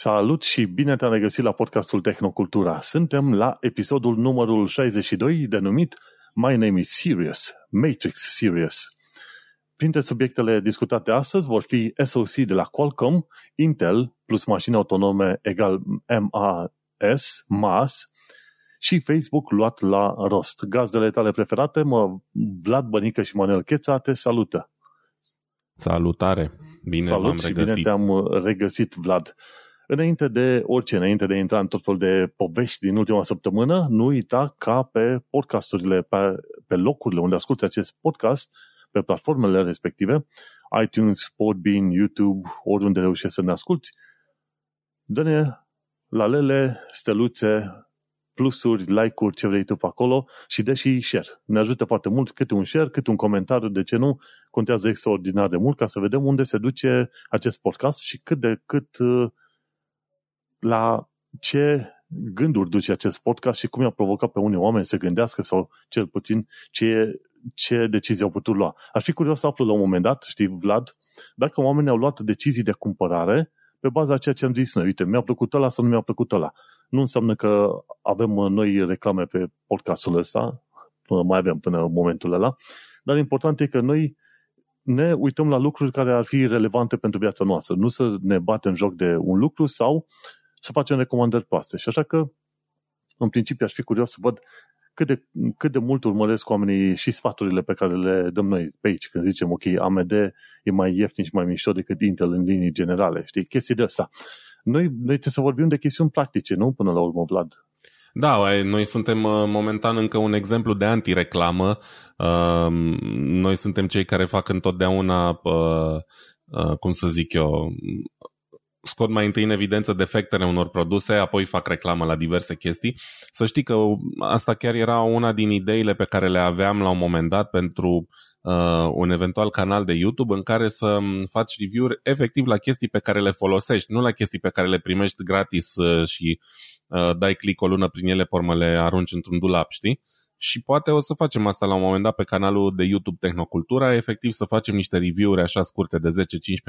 Salut și bine te-am regăsit la podcastul Tehnocultura. Suntem la episodul numărul 62 denumit My Name is Serious, Matrix Serious. Printre subiectele discutate astăzi vor fi SoC de la Qualcomm, Intel plus mașini autonome egal MAS, MAS și Facebook luat la rost. Gazdele tale preferate, mă, Vlad Bănică și Manuel Cheța, te salută. Salutare! Bine Salut v-am și regăsit. bine te-am regăsit, Vlad. Înainte de orice, înainte de a intra în tot felul de povești din ultima săptămână, nu uita ca pe podcasturile, pe, pe locurile unde asculti acest podcast, pe platformele respective, iTunes, Podbean, YouTube, oriunde reușești să ne asculti, dă-ne la lele, steluțe, plusuri, like-uri, ce vrei tu pe acolo și dă și share. Ne ajută foarte mult câte un share, câte un comentariu, de ce nu, contează extraordinar de mult ca să vedem unde se duce acest podcast și cât de cât uh, la ce gânduri duce acest podcast și cum i-a provocat pe unii oameni să gândească sau cel puțin ce, ce decizii au putut lua. Aș fi curios să aflu la un moment dat, știi, Vlad, dacă oamenii au luat decizii de cumpărare pe baza a ceea ce am zis noi. Uite, mi-a plăcut ăla sau nu mi-a plăcut ăla. Nu înseamnă că avem uh, noi reclame pe podcastul ăsta, până mai avem până în momentul ăla, dar important e că noi ne uităm la lucruri care ar fi relevante pentru viața noastră, nu să ne batem joc de un lucru sau să facem recomandări proaste. Și așa că, în principiu, aș fi curios să văd cât de, cât de mult urmăresc oamenii și sfaturile pe care le dăm noi pe aici, când zicem, ok, AMD e mai ieftin și mai mișto decât Intel în linii generale, știi, chestii de asta. Noi, noi trebuie să vorbim de chestiuni practice, nu? Până la urmă, Vlad. Da, ai, noi suntem uh, momentan încă un exemplu de antireclamă. Uh, Noi suntem cei care fac întotdeauna, uh, uh, cum să zic eu, scot mai întâi în evidență defectele unor produse, apoi fac reclamă la diverse chestii. Să știi că asta chiar era una din ideile pe care le aveam la un moment dat pentru uh, un eventual canal de YouTube în care să faci review-uri efectiv la chestii pe care le folosești, nu la chestii pe care le primești gratis uh, și uh, dai click o lună prin ele, pormă le arunci într-un dulap, știi? Și poate o să facem asta la un moment dat pe canalul de YouTube Tehnocultura, efectiv să facem niște review-uri așa scurte de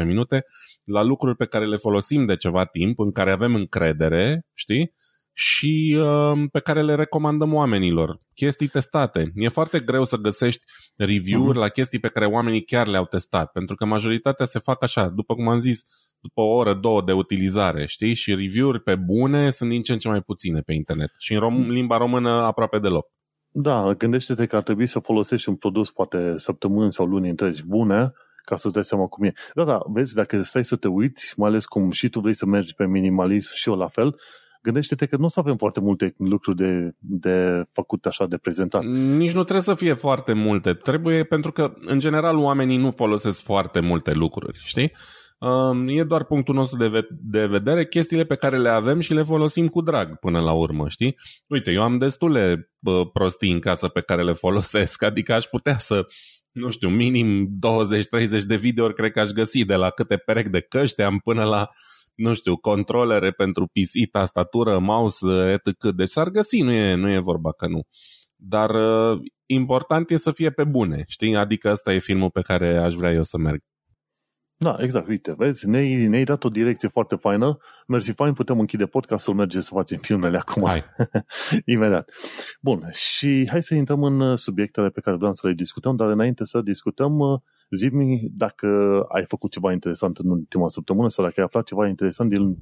10-15 minute la lucruri pe care le folosim de ceva timp, în care avem încredere, știi? și uh, pe care le recomandăm oamenilor. Chestii testate. E foarte greu să găsești review-uri uh-huh. la chestii pe care oamenii chiar le-au testat, pentru că majoritatea se fac așa, după cum am zis, după o oră, două de utilizare, știi? Și review-uri pe bune sunt din ce în ce mai puține pe internet. Și în rom- limba română aproape deloc. Da, gândește-te că ar trebui să folosești un produs poate săptămâni sau luni întregi bune ca să-ți dai seama cum e. Da, da, vezi, dacă stai să te uiți, mai ales cum și tu vrei să mergi pe minimalism și eu la fel, gândește-te că nu o să avem foarte multe lucruri de, de făcut așa, de prezentat. Nici nu trebuie să fie foarte multe. Trebuie pentru că, în general, oamenii nu folosesc foarte multe lucruri, știi? Um, e doar punctul nostru de, ve- de vedere, chestiile pe care le avem și le folosim cu drag până la urmă, știi? Uite, eu am destule bă, prostii în casă pe care le folosesc, adică aș putea să, nu știu, minim 20-30 de videouri cred că aș găsi de la câte perechi de căști am până la nu știu, controlere pentru PC, tastatură, mouse, etc. Deci s-ar găsi, nu e, nu e vorba că nu. Dar uh, important e să fie pe bune, știi? Adică ăsta e filmul pe care aș vrea eu să merg. Da, exact, uite, vezi, ne-ai, ne-ai dat o direcție foarte faină. Mersi fain, putem închide podcastul, merge să facem filmele acum. Hai. Imediat. Bun, și hai să intrăm în subiectele pe care vreau să le discutăm, dar înainte să discutăm, zi dacă ai făcut ceva interesant în ultima săptămână sau dacă ai aflat ceva interesant din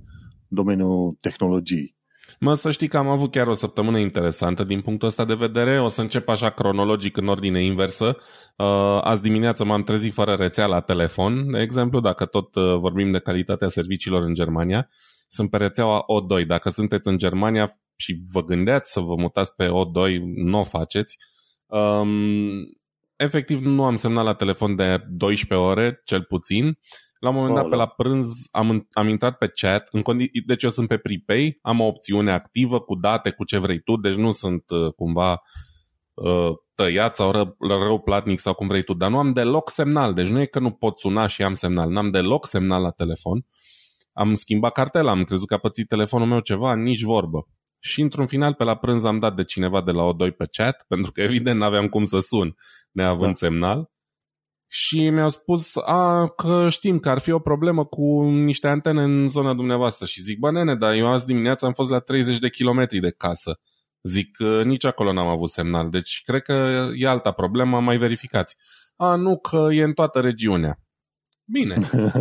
domeniul tehnologiei. Mă, să știi că am avut chiar o săptămână interesantă din punctul ăsta de vedere. O să încep așa cronologic în ordine inversă. Uh, azi dimineață m-am trezit fără rețea la telefon. De exemplu, dacă tot uh, vorbim de calitatea serviciilor în Germania, sunt pe rețeaua O2. Dacă sunteți în Germania și vă gândeați să vă mutați pe O2, nu o faceți. Um, efectiv, nu am semnat la telefon de 12 ore, cel puțin. La un moment dat, pe la prânz, am, am intrat pe chat, în condi- deci eu sunt pe prepay, am o opțiune activă cu date, cu ce vrei tu, deci nu sunt uh, cumva uh, tăiat sau ră, rău platnic sau cum vrei tu, dar nu am deloc semnal, deci nu e că nu pot suna și am semnal, n-am deloc semnal la telefon. Am schimbat cartela, am crezut că a pățit telefonul meu ceva, nici vorbă. Și într-un final, pe la prânz, am dat de cineva de la O2 pe chat, pentru că evident n-aveam cum să sun neavând da. semnal și mi-au spus a, că știm că ar fi o problemă cu niște antene în zona dumneavoastră și zic, bă nene, dar eu azi dimineața am fost la 30 de kilometri de casă. Zic, nici acolo n-am avut semnal, deci cred că e alta problemă, mai verificați. A, nu, că e în toată regiunea. Bine.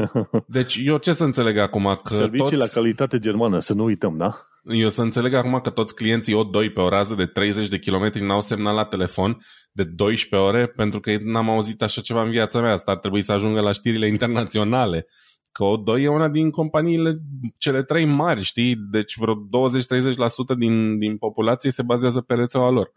Deci eu ce să înțeleg acum? Că Servicii toți... la calitate germană, să nu uităm, da? Eu să înțeleg acum că toți clienții O2 pe o rază de 30 de kilometri n-au semnal la telefon de 12 ore pentru că n-am auzit așa ceva în viața mea. Asta ar trebui să ajungă la știrile internaționale. Că O2 e una din companiile, cele trei mari, știi? Deci vreo 20-30% din, din populație se bazează pe rețeaua lor.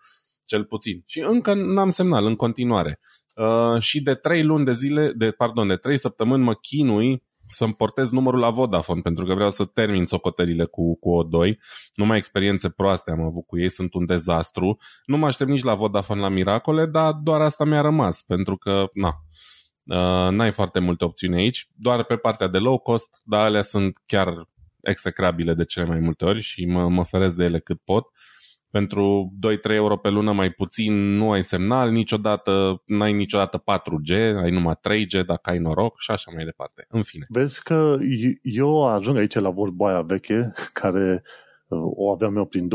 Cel puțin. Și încă n-am semnal în continuare. Uh, și de trei luni de zile, de, pardon, de trei săptămâni mă chinui să-mi portez numărul la Vodafone pentru că vreau să termin socoterile cu, cu O2. Numai experiențe proaste am avut cu ei, sunt un dezastru. Nu mă aștept nici la Vodafone la miracole, dar doar asta mi-a rămas pentru că, na, uh, n-ai foarte multe opțiuni aici, doar pe partea de low cost, dar alea sunt chiar execrabile de cele mai multe ori și mă, mă feresc de ele cât pot pentru 2-3 euro pe lună mai puțin nu ai semnal, niciodată, n-ai niciodată 4G, ai numai 3G dacă ai noroc și așa mai departe. În fine. Vezi că eu ajung aici la vorba aia veche, care uh, o aveam eu prin 2010-2011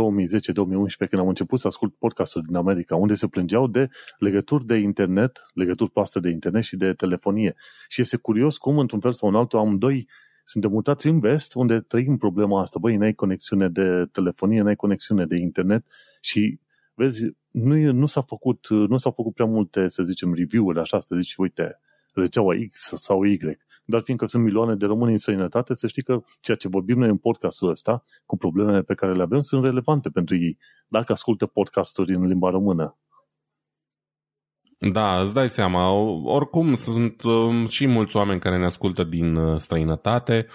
când am început să ascult podcasturi din America, unde se plângeau de legături de internet, legături proaste de internet și de telefonie. Și este curios cum, într-un fel sau în altul, am doi suntem mutați în vest, unde trăim problema asta. Băi, n-ai conexiune de telefonie, n-ai conexiune de internet și, vezi, nu, e, nu, s-a făcut, nu s-au făcut prea multe, să zicem, review-uri, așa, să zici, uite, rețeaua X sau Y. Dar fiindcă sunt milioane de români în sănătate, să știi că ceea ce vorbim noi în podcastul ăsta, cu problemele pe care le avem, sunt relevante pentru ei. Dacă ascultă podcasturi în limba română. Da, îți dai seama. Oricum sunt um, și mulți oameni care ne ascultă din uh, străinătate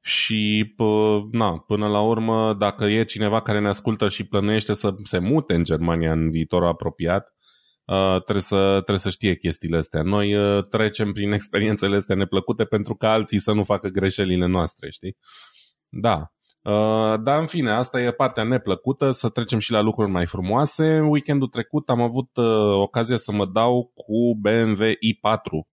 și p- na, până la urmă, dacă e cineva care ne ascultă și plănuiește să se mute în Germania în viitorul apropiat, uh, trebuie, să, trebuie să știe chestiile astea. Noi uh, trecem prin experiențele astea neplăcute pentru ca alții să nu facă greșelile noastre, știi? Da, Uh, dar în fine, asta e partea neplăcută, să trecem și la lucruri mai frumoase. Weekendul trecut am avut uh, ocazia să mă dau cu BMW i4,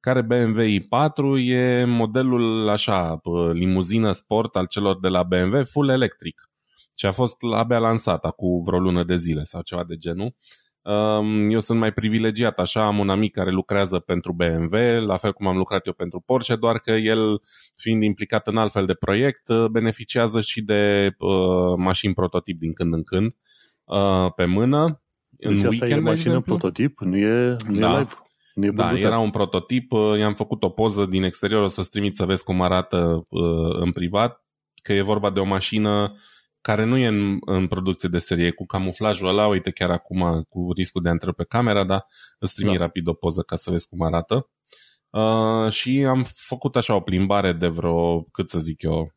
care BMW i4 e modelul așa, uh, limuzină sport al celor de la BMW, full electric, ce a fost abia lansat acum vreo lună de zile sau ceva de genul. Um, eu sunt mai privilegiat, așa, am un amic care lucrează pentru BMW, la fel cum am lucrat eu pentru Porsche, doar că el, fiind implicat în altfel de proiect, uh, beneficiază și de uh, mașini prototip din când în când uh, pe mână. Deci în asta weekend, e mașină exemplu. prototip, nu e, nu da. e live. Nu e da, era un prototip, uh, i-am făcut o poză din exterior, o să-ți trimit să vezi cum arată uh, în privat, că e vorba de o mașină uh, care nu e în, în producție de serie, cu camuflajul ăla, uite chiar acum cu riscul de a intra pe camera, dar îți trimi da. rapid o poză ca să vezi cum arată. Uh, și am făcut așa o plimbare de vreo, cât să zic eu,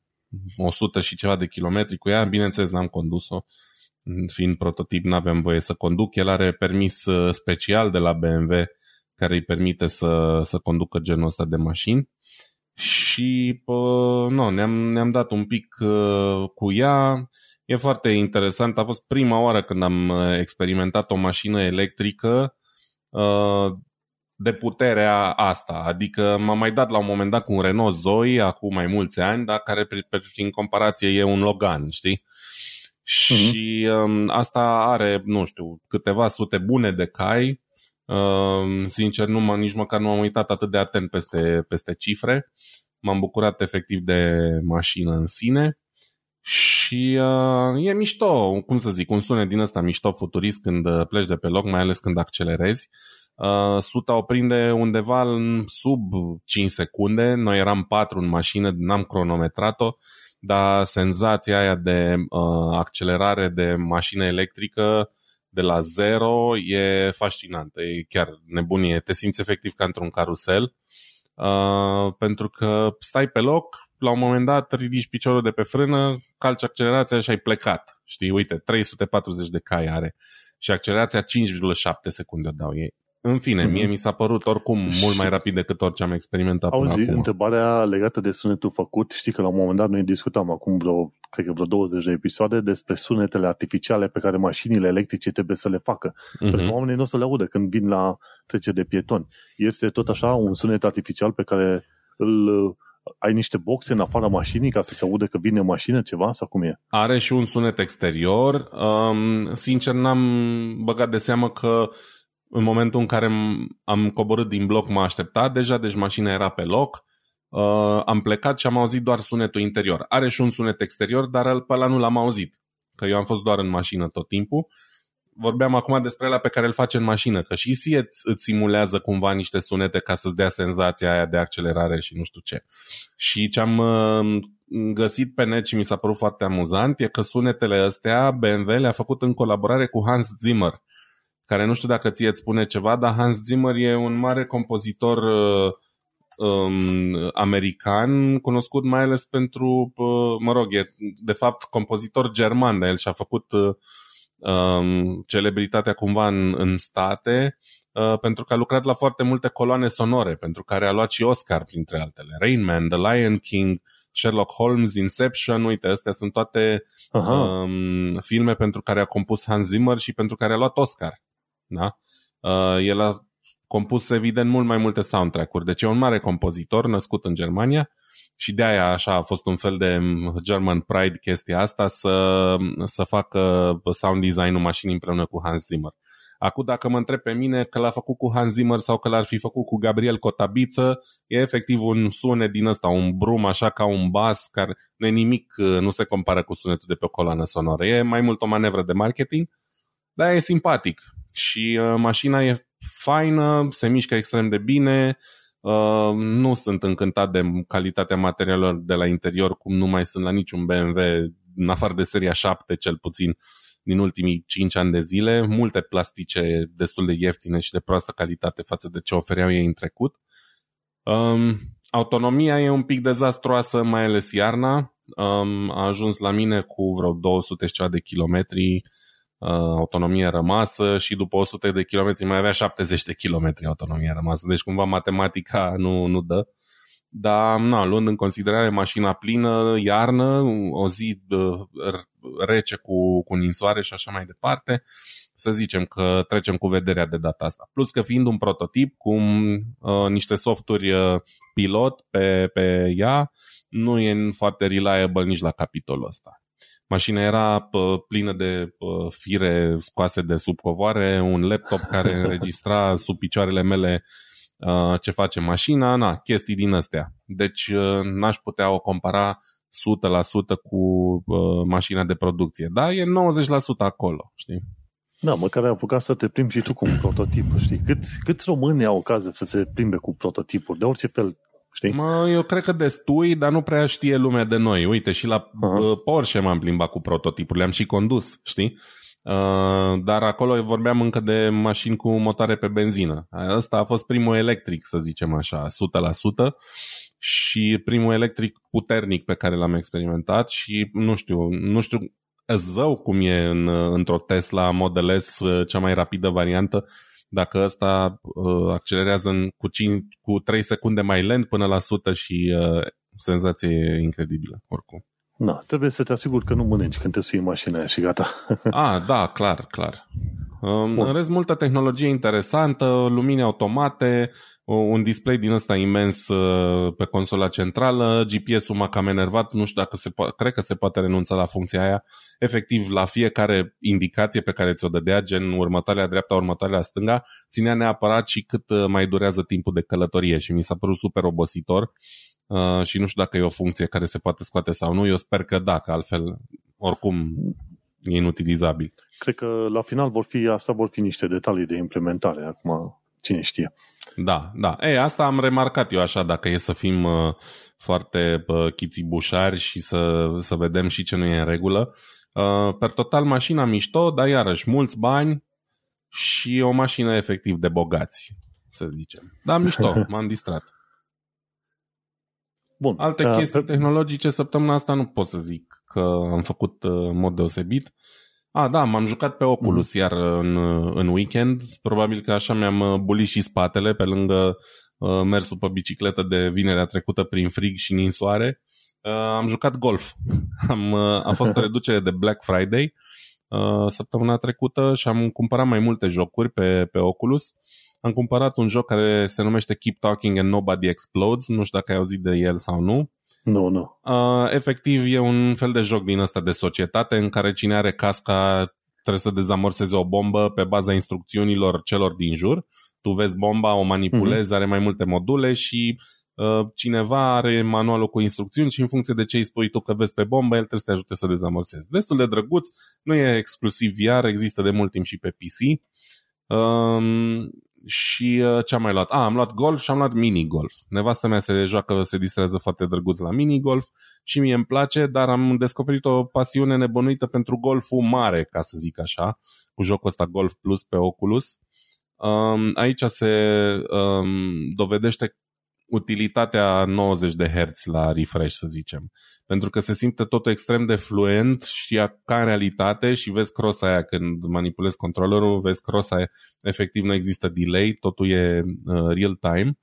100 și ceva de kilometri cu ea, bineînțeles n-am condus-o, fiind prototip n-avem voie să conduc, el are permis uh, special de la BMW care îi permite să, să conducă genul ăsta de mașini și pă, nu, ne-am, ne-am dat un pic uh, cu ea. E foarte interesant. A fost prima oară când am uh, experimentat o mașină electrică uh, de puterea asta. Adică m-am mai dat la un moment dat cu un Renault Zoe acum mai mulți ani, dar care prin comparație e un Logan, știi? Uh-huh. Și um, asta are, nu știu, câteva sute bune de cai Uh, sincer, nu mă, nici măcar nu am uitat atât de atent peste, peste cifre. M-am bucurat efectiv de mașină în sine și uh, e mișto, cum să zic, un sunet din ăsta mișto futurist când uh, pleci de pe loc, mai ales când accelerezi. Uh, suta o prinde undeva în sub 5 secunde, noi eram 4 în mașină, n-am cronometrat-o, dar senzația aia de uh, accelerare de mașină electrică de la zero e fascinantă, e chiar nebunie. Te simți efectiv ca într-un carusel, uh, pentru că stai pe loc, la un moment dat ridici piciorul de pe frână, calci accelerația și ai plecat. Știi, uite, 340 de cai are și accelerația 5,7 secunde dau ei. În fine, mm-hmm. mie mi s-a părut oricum mult mai rapid decât orice am experimentat Auzi, până acum. întrebarea legată de sunetul făcut, știi că la un moment dat noi discutam acum vreo, cred că vreo 20 de episoade despre sunetele artificiale pe care mașinile electrice trebuie să le facă. Mm-hmm. Pentru că oamenii nu o să le audă când vin la trece de pietoni. Este tot așa un sunet artificial pe care îl ai niște boxe în afara mașinii ca să se aude că vine mașină ceva sau cum e? Are și un sunet exterior. Um, sincer, n-am băgat de seamă că în momentul în care am coborât din bloc m-a așteptat deja, deci mașina era pe loc. Uh, am plecat și am auzit doar sunetul interior. Are și un sunet exterior, dar pe ăla nu l-am auzit, că eu am fost doar în mașină tot timpul. Vorbeam acum despre ăla pe care îl face în mașină, că și ție îți, îți simulează cumva niște sunete ca să-ți dea senzația aia de accelerare și nu știu ce. Și ce am uh, găsit pe net și mi s-a părut foarte amuzant e că sunetele astea BMW le-a făcut în colaborare cu Hans Zimmer care nu știu dacă ție îți spune ceva, dar Hans Zimmer e un mare compozitor uh, um, american, cunoscut mai ales pentru, uh, mă rog, e de fapt compozitor german, dar el și-a făcut uh, um, celebritatea cumva în, în state, uh, pentru că a lucrat la foarte multe coloane sonore, pentru care a luat și Oscar, printre altele. Rain Man, The Lion King, Sherlock Holmes, Inception, uite, astea sunt toate um, filme pentru care a compus Hans Zimmer și pentru care a luat Oscar. Da? Uh, el a compus, evident, mult mai multe soundtrack-uri. Deci e un mare compozitor născut în Germania și de aia așa a fost un fel de German Pride chestia asta să, să facă sound design-ul mașinii împreună cu Hans Zimmer. Acum, dacă mă întreb pe mine că l-a făcut cu Hans Zimmer sau că l-ar fi făcut cu Gabriel Cotabiță, e efectiv un sunet din ăsta, un brum așa ca un bas, care nu e nimic, nu se compară cu sunetul de pe o coloană sonoră. E mai mult o manevră de marketing, dar e simpatic. Și uh, mașina e faină, se mișcă extrem de bine, uh, nu sunt încântat de calitatea materialelor de la interior, cum nu mai sunt la niciun BMW, în afară de seria 7 cel puțin, din ultimii 5 ani de zile, multe plastice destul de ieftine și de proastă calitate față de ce ofereau ei în trecut. Um, autonomia e un pic dezastroasă, mai ales iarna. Um, a ajuns la mine cu vreo 200 ceva de kilometri Uh, autonomie rămasă și după 100 de kilometri mai avea 70 de kilometri autonomie rămasă. Deci cumva matematica nu, nu dă. Dar, na, luând în considerare mașina plină, iarnă, o zi uh, rece cu, cu ninsoare și așa mai departe, să zicem că trecem cu vederea de data asta. Plus că fiind un prototip cu uh, niște softuri uh, pilot pe, pe ea, nu e foarte reliable nici la capitolul ăsta. Mașina era plină de fire scoase de sub covoare, un laptop care înregistra sub picioarele mele ce face mașina, na, chestii din astea. Deci n-aș putea o compara 100% cu mașina de producție, dar e 90% acolo, știi? Da, măcar ai apucat să te plimbi și tu cu un prototip, știi? Câți, câți români au ocazia să se plimbe cu prototipuri, de orice fel, Știi? Mă, eu cred că destui, dar nu prea știe lumea de noi. Uite, și la uh-huh. Porsche m-am plimbat cu prototipuri, le-am și condus, știi? Uh, dar acolo vorbeam încă de mașini cu motoare pe benzină. Ăsta a fost primul electric, să zicem așa, 100%, și primul electric puternic pe care l-am experimentat și nu știu, nu știu zău cum e în, într-o Tesla Model S, cea mai rapidă variantă, dacă ăsta uh, accelerează în, cu, 5, cu 3 secunde mai lent până la 100 și uh, senzație incredibilă, oricum. Da, trebuie să te asiguri că nu mănânci când te sui mașina și gata. ah, da, clar, clar. Um, în rest, multă tehnologie interesantă, lumini automate, un display din ăsta imens uh, pe consola centrală, GPS-ul m-a cam enervat, nu știu dacă se poate, cred că se poate renunța la funcția aia. Efectiv, la fiecare indicație pe care ți-o dădea, gen următoarea dreapta, următoarea stânga, ținea neapărat și cât uh, mai durează timpul de călătorie și mi s-a părut super obositor uh, și nu știu dacă e o funcție care se poate scoate sau nu, eu sper că da, că altfel oricum e inutilizabil. Cred că la final vor fi, asta vor fi niște detalii de implementare. Acum, cine știe. Da, da. Ei, asta am remarcat eu așa, dacă e să fim uh, foarte uh, chițibușari și să, să vedem și ce nu e în regulă. Uh, per total, mașina mișto, dar iarăși mulți bani și o mașină efectiv de bogați, să zicem. Da, mișto, m-am distrat. Bun. Alte uh, chestii pe... tehnologice, săptămâna asta nu pot să zic că am făcut uh, în mod deosebit. A, da, m-am jucat pe Oculus mm. iar în, în weekend. Probabil că așa mi-am uh, bulit și spatele pe lângă uh, mersul pe bicicletă de vinerea trecută prin frig și ninsoare. Uh, am jucat golf. am, uh, a fost o reducere de Black Friday uh, săptămâna trecută și am cumpărat mai multe jocuri pe, pe Oculus. Am cumpărat un joc care se numește Keep Talking and Nobody Explodes. Nu știu dacă ai auzit de el sau nu. Nu, nu. Uh, efectiv, e un fel de joc din ăsta de societate în care cine are casca trebuie să dezamorseze o bombă pe baza instrucțiunilor celor din jur. Tu vezi bomba, o manipulezi, mm-hmm. are mai multe module și uh, cineva are manualul cu instrucțiuni și în funcție de ce îi spui tu că vezi pe bombă, el trebuie să te ajute să dezamorsezi. Destul de drăguț, nu e exclusiv VR, există de mult timp și pe PC. Um, și uh, ce am mai luat? Ah, am luat golf și am luat mini-golf. Nevastă mea se joacă, se distrează foarte drăguț la mini-golf și mie îmi place, dar am descoperit o pasiune nebănuită pentru golful mare, ca să zic așa, cu jocul ăsta Golf Plus pe Oculus. Um, aici se um, dovedește utilitatea 90 de Hz la refresh, să zicem. Pentru că se simte totul extrem de fluent și ca în realitate și vezi cross aia când manipulezi controllerul, vezi cross aia, efectiv nu există delay, totul e uh, real time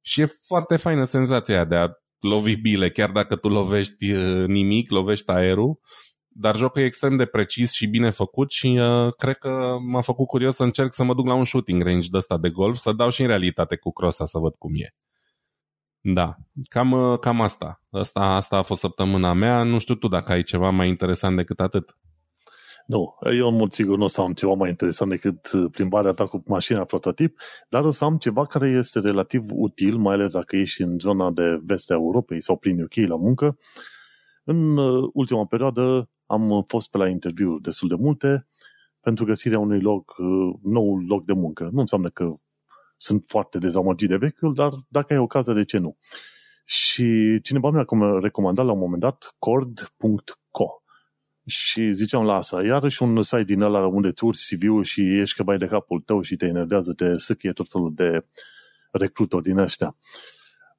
și e foarte faină senzația de a lovi bile, chiar dacă tu lovești uh, nimic, lovești aerul, dar jocul e extrem de precis și bine făcut și uh, cred că m-a făcut curios să încerc să mă duc la un shooting range de ăsta de golf, să dau și în realitate cu crossa să văd cum e. Da, cam, uh, cam asta. asta. Asta a fost săptămâna mea. Nu știu tu dacă ai ceva mai interesant decât atât. Nu, eu în mod sigur nu o să am ceva mai interesant decât uh, plimbarea ta cu mașina prototip, dar o să am ceva care este relativ util, mai ales dacă ești în zona de vest a Europei sau prin UK la muncă. În uh, ultima perioadă am fost pe la interviuri destul de multe pentru găsirea unui loc, nou loc de muncă. Nu înseamnă că sunt foarte dezamăgit de vechiul, dar dacă ai ocazia, de ce nu? Și cineva mi-a recomandat la un moment dat cord.co și ziceam la asta, iarăși un site din ăla unde îți urci CV-ul și ești că bai de capul tău și te enervează, te săchie tot felul de recrutori din ăștia.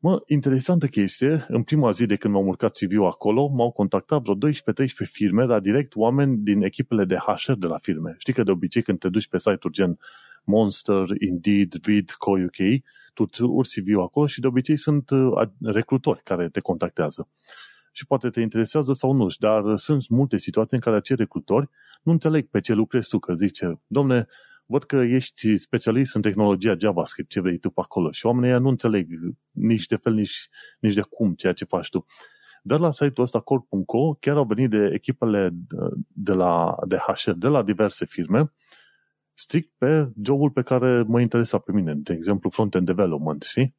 Mă, interesantă chestie, în prima zi de când m-am urcat CV-ul acolo, m-au contactat vreo 12-13 firme, dar direct oameni din echipele de HR de la firme. Știi că de obicei când te duci pe site-uri gen Monster, Indeed, Read, Co.uk, tu urci CV-ul acolo și de obicei sunt uh, recrutori care te contactează. Și poate te interesează sau nu, dar sunt multe situații în care acei recrutori nu înțeleg pe ce lucrezi tu, că zice, domne, văd că ești specialist în tehnologia JavaScript, ce vrei tu pe acolo. Și oamenii nu înțeleg nici de fel, nici, nici de cum ceea ce faci tu. Dar la site-ul ăsta core.co chiar au venit de echipele de, la, de HR, de la diverse firme, strict pe jobul pe care mă interesa pe mine, de exemplu front-end development, știi?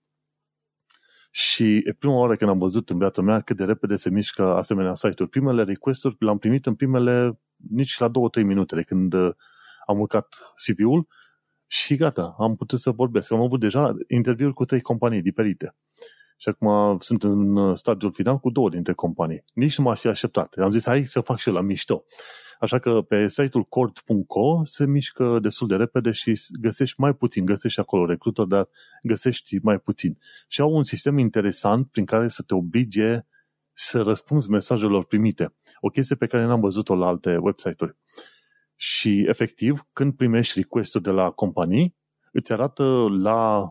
Și e prima oară când am văzut în viața mea cât de repede se mișcă asemenea site-uri. Primele request-uri le-am primit în primele nici la două-trei minute de când uh, am urcat CV-ul și gata, am putut să vorbesc. Am avut deja interviuri cu trei companii diferite. Și acum sunt în uh, stadiul final cu două dintre companii. Nici nu m-aș fi așteptat. Am zis, hai să fac și eu la mișto. Așa că pe site-ul cord.co se mișcă destul de repede și găsești mai puțin, găsești acolo recrutor, dar găsești mai puțin. Și au un sistem interesant prin care să te oblige să răspunzi mesajelor primite. O chestie pe care n-am văzut-o la alte website-uri. Și efectiv, când primești request de la companii, îți arată la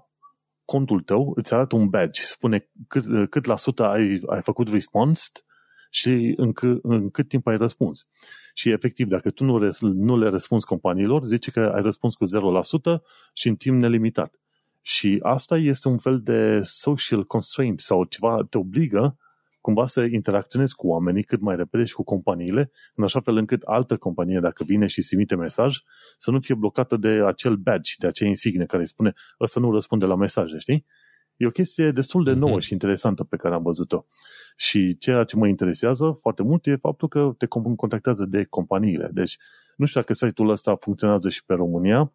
contul tău, îți arată un badge, spune cât, cât la sută ai, ai făcut response și în, cât, în cât timp ai răspuns. Și efectiv, dacă tu nu, nu le răspunzi companiilor, zice că ai răspuns cu 0% și în timp nelimitat. Și asta este un fel de social constraint sau ceva te obligă cumva să interacționezi cu oamenii cât mai repede și cu companiile, în așa fel încât altă companie, dacă vine și se emite mesaj, să nu fie blocată de acel badge, de acea insigne care îi spune ăsta nu răspunde la mesaje, știi? E o chestie destul de nouă mm-hmm. și interesantă pe care am văzut-o. Și ceea ce mă interesează foarte mult e faptul că te contactează de companiile. Deci, nu știu dacă site-ul ăsta funcționează și pe România,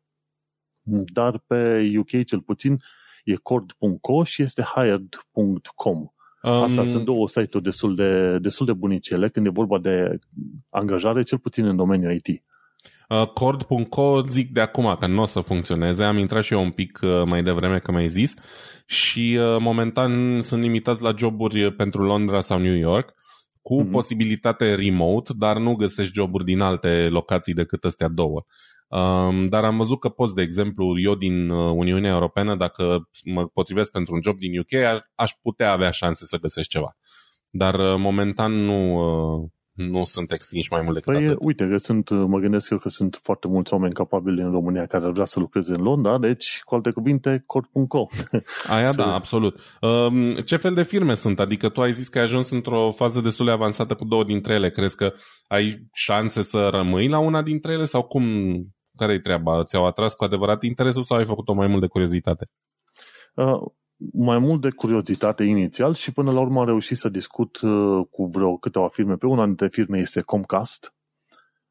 dar pe UK cel puțin e cord.co și este hired.com. Asta um, sunt două site-uri destul de, destul de bunicele când e vorba de angajare, cel puțin în domeniul IT. Uh, Cord.co zic de acum că nu o să funcționeze, am intrat și eu un pic uh, mai devreme că mai zis și uh, momentan sunt limitați la joburi pentru Londra sau New York. cu mm-hmm. posibilitate remote, dar nu găsești joburi din alte locații decât astea două. Um, dar am văzut că poți, de exemplu, eu din uh, Uniunea Europeană, dacă mă potrivesc pentru un job din UK, aș putea avea șanse să găsesc ceva. Dar uh, momentan nu, uh, nu sunt extinși mai mult decât păi, atât. Uite, că sunt, mă gândesc eu că sunt foarte mulți oameni capabili în România care ar vrea să lucreze în Londra, deci, cu alte cuvinte, corp.co. Aia să... da, absolut. Um, ce fel de firme sunt? Adică tu ai zis că ai ajuns într-o fază destul de avansată cu două dintre ele. Crezi că ai șanse să rămâi la una dintre ele sau cum, care-i treaba? Ți-au atras cu adevărat interesul sau ai făcut-o mai mult de curiozitate? Uh, mai mult de curiozitate inițial și până la urmă am reușit să discut uh, cu vreo câteva firme. Pe una dintre firme este Comcast.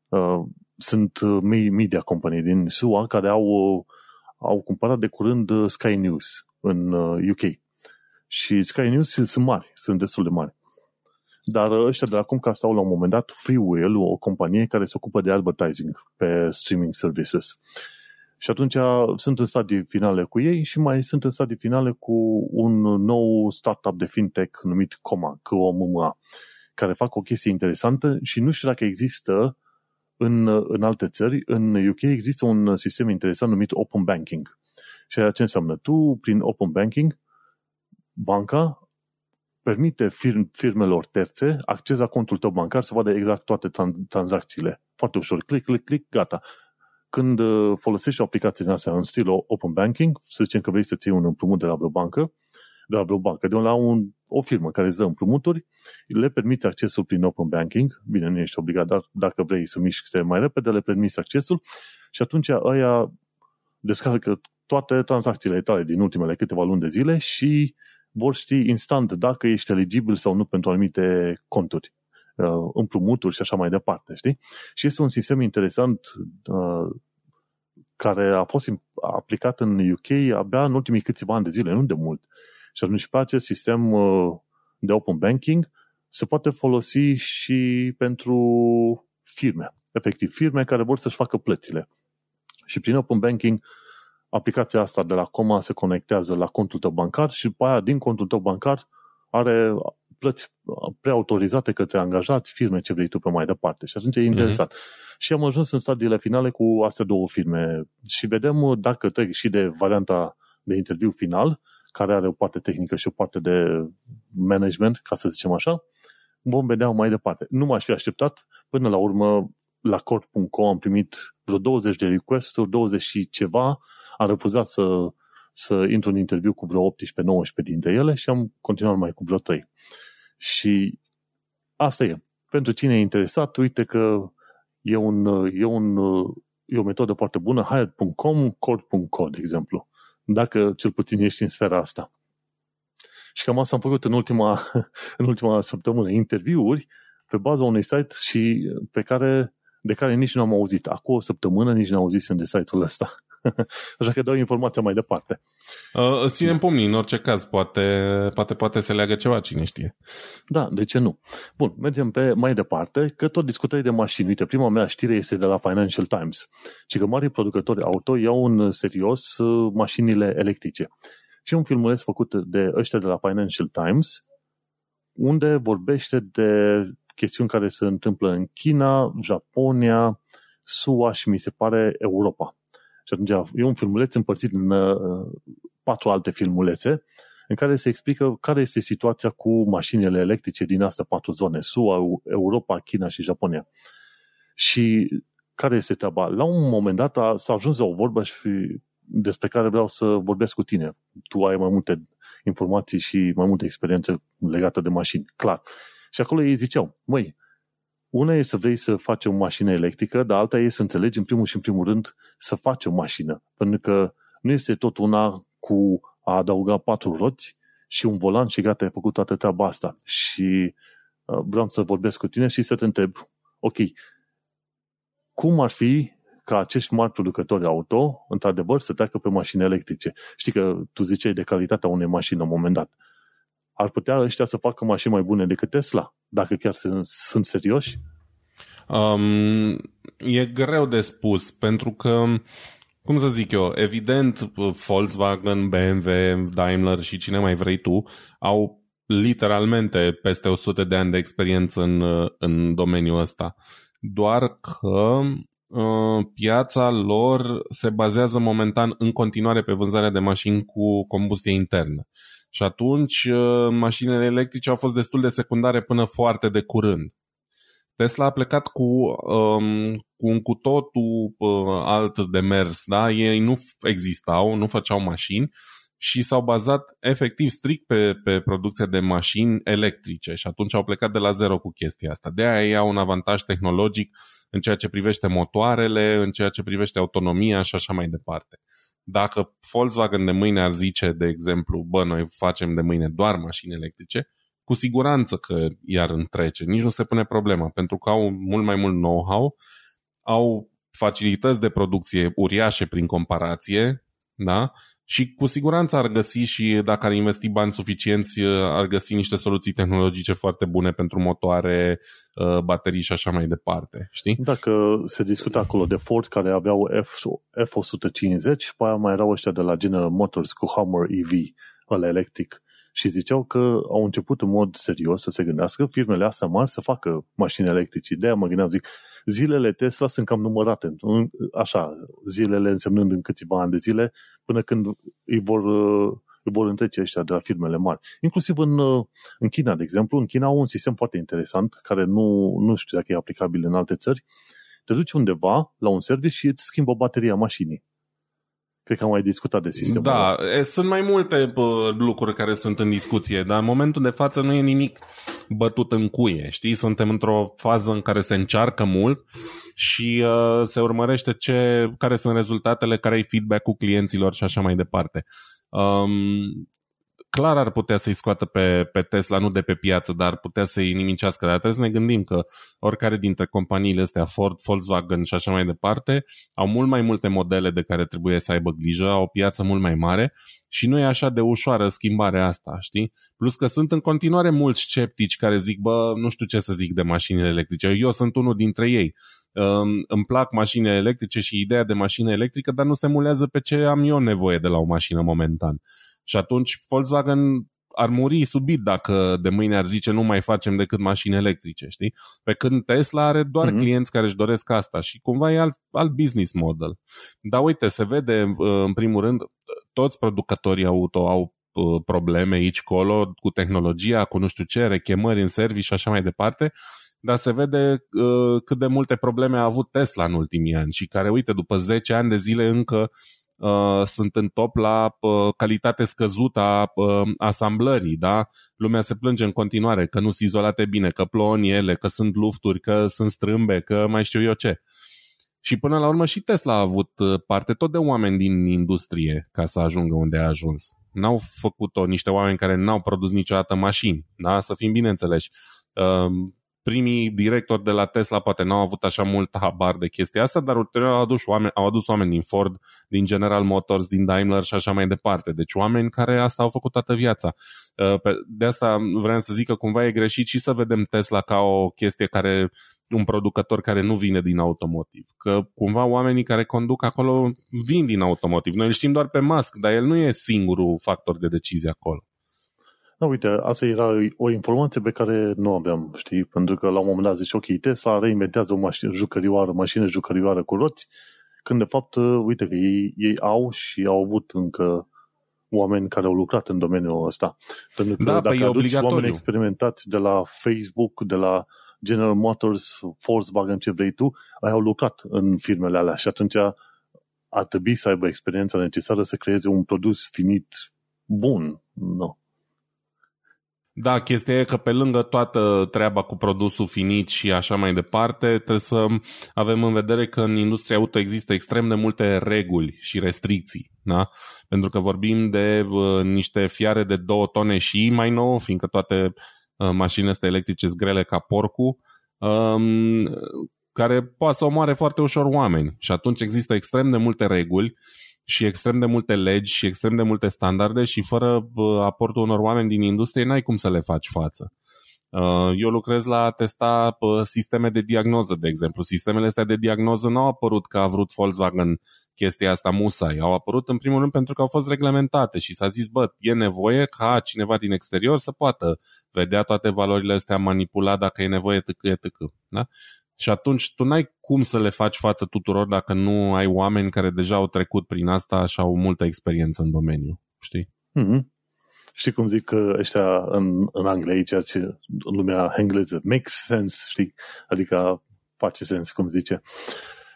Uh, sunt uh, media company din SUA care au, au cumpărat de curând Sky News în UK. Și Sky News sunt mari, sunt destul de mari. Dar ăștia de la Comcast au la un moment dat Freewheel, o companie care se ocupă de advertising pe streaming services. Uh, și atunci sunt în stadii finale cu ei și mai sunt în stadii finale cu un nou startup de fintech numit Coma, COMA, care fac o chestie interesantă și nu știu dacă există în, în alte țări. În UK există un sistem interesant numit Open Banking. Și ce înseamnă? Tu, prin Open Banking, banca permite firm, firmelor terțe acces la contul tău bancar să vadă exact toate tran- tranzacțiile. Foarte ușor. Click, click, click, gata când uh, folosești o aplicație din asta în stil open banking, să zicem că vrei să ții un împrumut de la vreo bancă, de la vreo bancă, de la un, o firmă care îți dă împrumuturi, le permiți accesul prin open banking, bine, nu ești obligat, dar dacă vrei să miști mai repede, le permiți accesul și atunci aia descarcă toate tranzacțiile tale din ultimele câteva luni de zile și vor ști instant dacă ești eligibil sau nu pentru anumite conturi. Uh, împrumuturi și așa mai departe, știi? Și este un sistem interesant uh, care a fost aplicat în UK abia în ultimii câțiva ani de zile, nu de mult. Și atunci pe acest sistem uh, de open banking se poate folosi și pentru firme. Efectiv, firme care vor să-și facă plățile. Și prin open banking aplicația asta de la Coma se conectează la contul tău bancar și după aia din contul tău bancar are plăți preautorizate către angajați, firme, ce vrei tu pe mai departe. Și atunci e interesant. Mm-hmm. Și am ajuns în stadiile finale cu astea două firme și vedem dacă trec și de varianta de interviu final, care are o parte tehnică și o parte de management, ca să zicem așa, vom vedea mai departe. Nu m-aș fi așteptat, până la urmă, la cort.co am primit vreo 20 de request-uri, 20 și ceva, am refuzat să, să intru în interviu cu vreo 18-19 dintre ele și am continuat mai cu vreo 3. Și asta e. Pentru cine e interesat, uite că e, un, e, un, e o metodă foarte bună, hired.com, cord.co, de exemplu, dacă cel puțin ești în sfera asta. Și cam asta am făcut în ultima, în ultima săptămână, interviuri pe baza unui site și pe care, de care nici nu am auzit. Acum o săptămână nici nu am auzit de site-ul ăsta. Așa că dau informația mai departe. Uh, îți ținem pumnii, în orice caz, poate, poate, poate se leagă ceva, cine știe. Da, de ce nu? Bun, mergem pe mai departe, că tot discutări de mașini. Uite, prima mea știre este de la Financial Times, și că mari producători auto iau în serios uh, mașinile electrice. Și un filmuleț făcut de ăștia de la Financial Times, unde vorbește de chestiuni care se întâmplă în China, Japonia, SUA și mi se pare Europa. Și atunci e un filmuleț împărțit în uh, patru alte filmulețe în care se explică care este situația cu mașinile electrice din astea patru zone, SUA, Europa, China și Japonia. Și care este treaba? La un moment dat a, s-a ajuns la o vorbă și despre care vreau să vorbesc cu tine. Tu ai mai multe informații și mai multe experiențe legate de mașini, clar. Și acolo ei ziceau, măi, una e să vrei să faci o mașină electrică, dar alta e să înțelegi în primul și în primul rând să faci o mașină. Pentru că nu este tot una cu a adăuga patru roți și un volan și gata, ai făcut toată treaba asta. Și uh, vreau să vorbesc cu tine și să te întreb, ok, cum ar fi ca acești mari producători auto, într-adevăr, să treacă pe mașini electrice? Știi că tu ziceai de calitatea unei mașini la un moment dat. Ar putea ăștia să facă mașini mai bune decât Tesla? Dacă chiar sunt, sunt serioși? Um, e greu de spus, pentru că, cum să zic eu, evident, Volkswagen, BMW, Daimler și cine mai vrei tu au literalmente peste 100 de ani de experiență în, în domeniul ăsta. Doar că uh, piața lor se bazează momentan în continuare pe vânzarea de mașini cu combustie internă. Și atunci uh, mașinile electrice au fost destul de secundare până foarte de curând. Tesla a plecat cu, um, cu un cu totul uh, alt de mers, da? Ei nu existau, nu făceau mașini și s-au bazat efectiv strict pe, pe producția de mașini electrice și atunci au plecat de la zero cu chestia asta. De aia ei au un avantaj tehnologic în ceea ce privește motoarele, în ceea ce privește autonomia și așa mai departe. Dacă Volkswagen de mâine ar zice, de exemplu, bă, noi facem de mâine doar mașini electrice, cu siguranță că iar întrece. Nici nu se pune problema, pentru că au mult mai mult know-how, au facilități de producție uriașe prin comparație, da? Și cu siguranță ar găsi și dacă ar investi bani suficienți, ar găsi niște soluții tehnologice foarte bune pentru motoare, uh, baterii și așa mai departe. Știi? Dacă se discută acolo de Ford care aveau F, F-150 și pe aia mai erau ăștia de la General Motors cu Hummer EV, ăla electric și ziceau că au început în mod serios să se gândească firmele astea mari să facă mașini electrice. De aia mă gândeam, zic, zilele Tesla sunt cam numărate, așa, zilele însemnând în câțiva ani de zile, până când îi vor, îi vor întrece ăștia de la firmele mari. Inclusiv în, în China, de exemplu, în China au un sistem foarte interesant, care nu, nu știu dacă e aplicabil în alte țări. Te duci undeva la un service și îți schimbă bateria mașinii. Cred că am mai discutat de sistemul Da, ăla. sunt mai multe bă, lucruri care sunt în discuție, dar în momentul de față nu e nimic bătut în cuie, știi? Suntem într-o fază în care se încearcă mult și uh, se urmărește ce, care sunt rezultatele, care e feedback-ul clienților și așa mai departe. Um, clar ar putea să-i scoată pe, pe Tesla, nu de pe piață, dar ar putea să-i nimicească. Dar trebuie să ne gândim că oricare dintre companiile astea, Ford, Volkswagen și așa mai departe, au mult mai multe modele de care trebuie să aibă grijă, au o piață mult mai mare și nu e așa de ușoară schimbarea asta, știi? Plus că sunt în continuare mulți sceptici care zic, bă, nu știu ce să zic de mașinile electrice. Eu sunt unul dintre ei. Um, îmi plac mașinile electrice și ideea de mașină electrică, dar nu se mulează pe ce am eu nevoie de la o mașină momentan. Și atunci Volkswagen ar muri subit dacă de mâine ar zice nu mai facem decât mașini electrice, știi? Pe când Tesla are doar mm-hmm. clienți care își doresc asta și cumva e alt, alt business model. Dar uite, se vede uh, în primul rând, toți producătorii auto au uh, probleme aici, colo, cu tehnologia, cu nu știu ce, rechemări în service și așa mai departe, dar se vede uh, cât de multe probleme a avut Tesla în ultimii ani și care, uite, după 10 ani de zile încă uh, sunt în top la uh, calitate scăzută a uh, asamblării, da? Lumea se plânge în continuare că nu sunt izolate bine, că plouă ele, că sunt lufturi, că sunt strâmbe, că mai știu eu ce. Și până la urmă și Tesla a avut uh, parte tot de oameni din industrie ca să ajungă unde a ajuns. N-au făcut-o niște oameni care n-au produs niciodată mașini, da? Să fim bineînțeleși. Uh, primii directori de la Tesla poate n-au avut așa mult habar de chestia asta, dar ulterior au adus oameni, au adus oameni din Ford, din General Motors, din Daimler și așa mai departe. Deci oameni care asta au făcut toată viața. Uh, de asta vreau să zic că cumva e greșit și să vedem Tesla ca o chestie care un producător care nu vine din automotiv. Că cumva oamenii care conduc acolo vin din automotiv. Noi îl știm doar pe Musk, dar el nu e singurul factor de decizie acolo. Da, uite, asta era o informație pe care nu aveam, știi? Pentru că la un moment dat zici, ok, Tesla reinventează o mașină jucărioară, mașină jucărioară cu roți, când de fapt, uite că ei, ei au și au avut încă oameni care au lucrat în domeniul ăsta. Pentru că da, dacă păi aduci oameni experimentați de la Facebook, de la General Motors, Volkswagen, ce vrei tu, ai au lucrat în firmele alea și atunci ar trebui să aibă experiența necesară să creeze un produs finit bun. No. Da, chestia e că pe lângă toată treaba cu produsul finit și așa mai departe, trebuie să avem în vedere că în industria auto există extrem de multe reguli și restricții. Da? Pentru că vorbim de uh, niște fiare de 2 tone și mai nou, fiindcă toate uh, mașinile astea electrice sunt grele ca porcul, um, care poate să omoare foarte ușor oameni. Și atunci există extrem de multe reguli și extrem de multe legi și extrem de multe standarde și fără aportul unor oameni din industrie n-ai cum să le faci față. Uh, eu lucrez la a testa sisteme de diagnoză, de exemplu. Sistemele astea de diagnoză nu au apărut că a vrut Volkswagen chestia asta musai. Au apărut în primul rând pentru că au fost reglementate și s-a zis, bă, e nevoie ca cineva din exterior să poată vedea toate valorile astea, manipula dacă e nevoie, tâcă, e tâcă. Da? Și atunci tu n-ai cum să le faci față tuturor dacă nu ai oameni care deja au trecut prin asta și au multă experiență în domeniu, știi? Mm-hmm. Știi cum zic că ăștia în, în Anglia, ceea ce în lumea engleză makes sense, știi? Adică face sens, cum zice.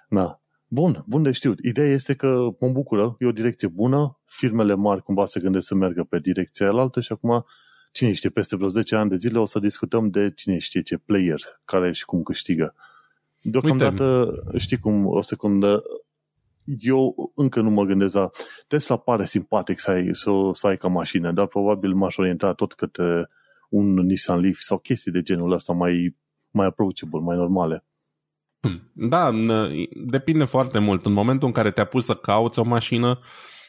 Na. Bun, bun de știut. Ideea este că mă bucură, e o direcție bună, firmele mari cumva se gândesc să meargă pe direcția alaltă și acum cine știe, peste vreo 10 ani de zile o să discutăm de cine știe ce player, care și cum câștigă. Deocamdată, Uite. știi cum, o secundă, eu încă nu mă gândesc la... Tesla pare simpatic să ai, să, să ai ca mașină, dar probabil m-aș orienta tot către un Nissan Leaf sau chestii de genul ăsta mai, mai approachable, mai normale. Hmm. Da, depinde foarte mult. În momentul în care te-a pus să cauți o mașină,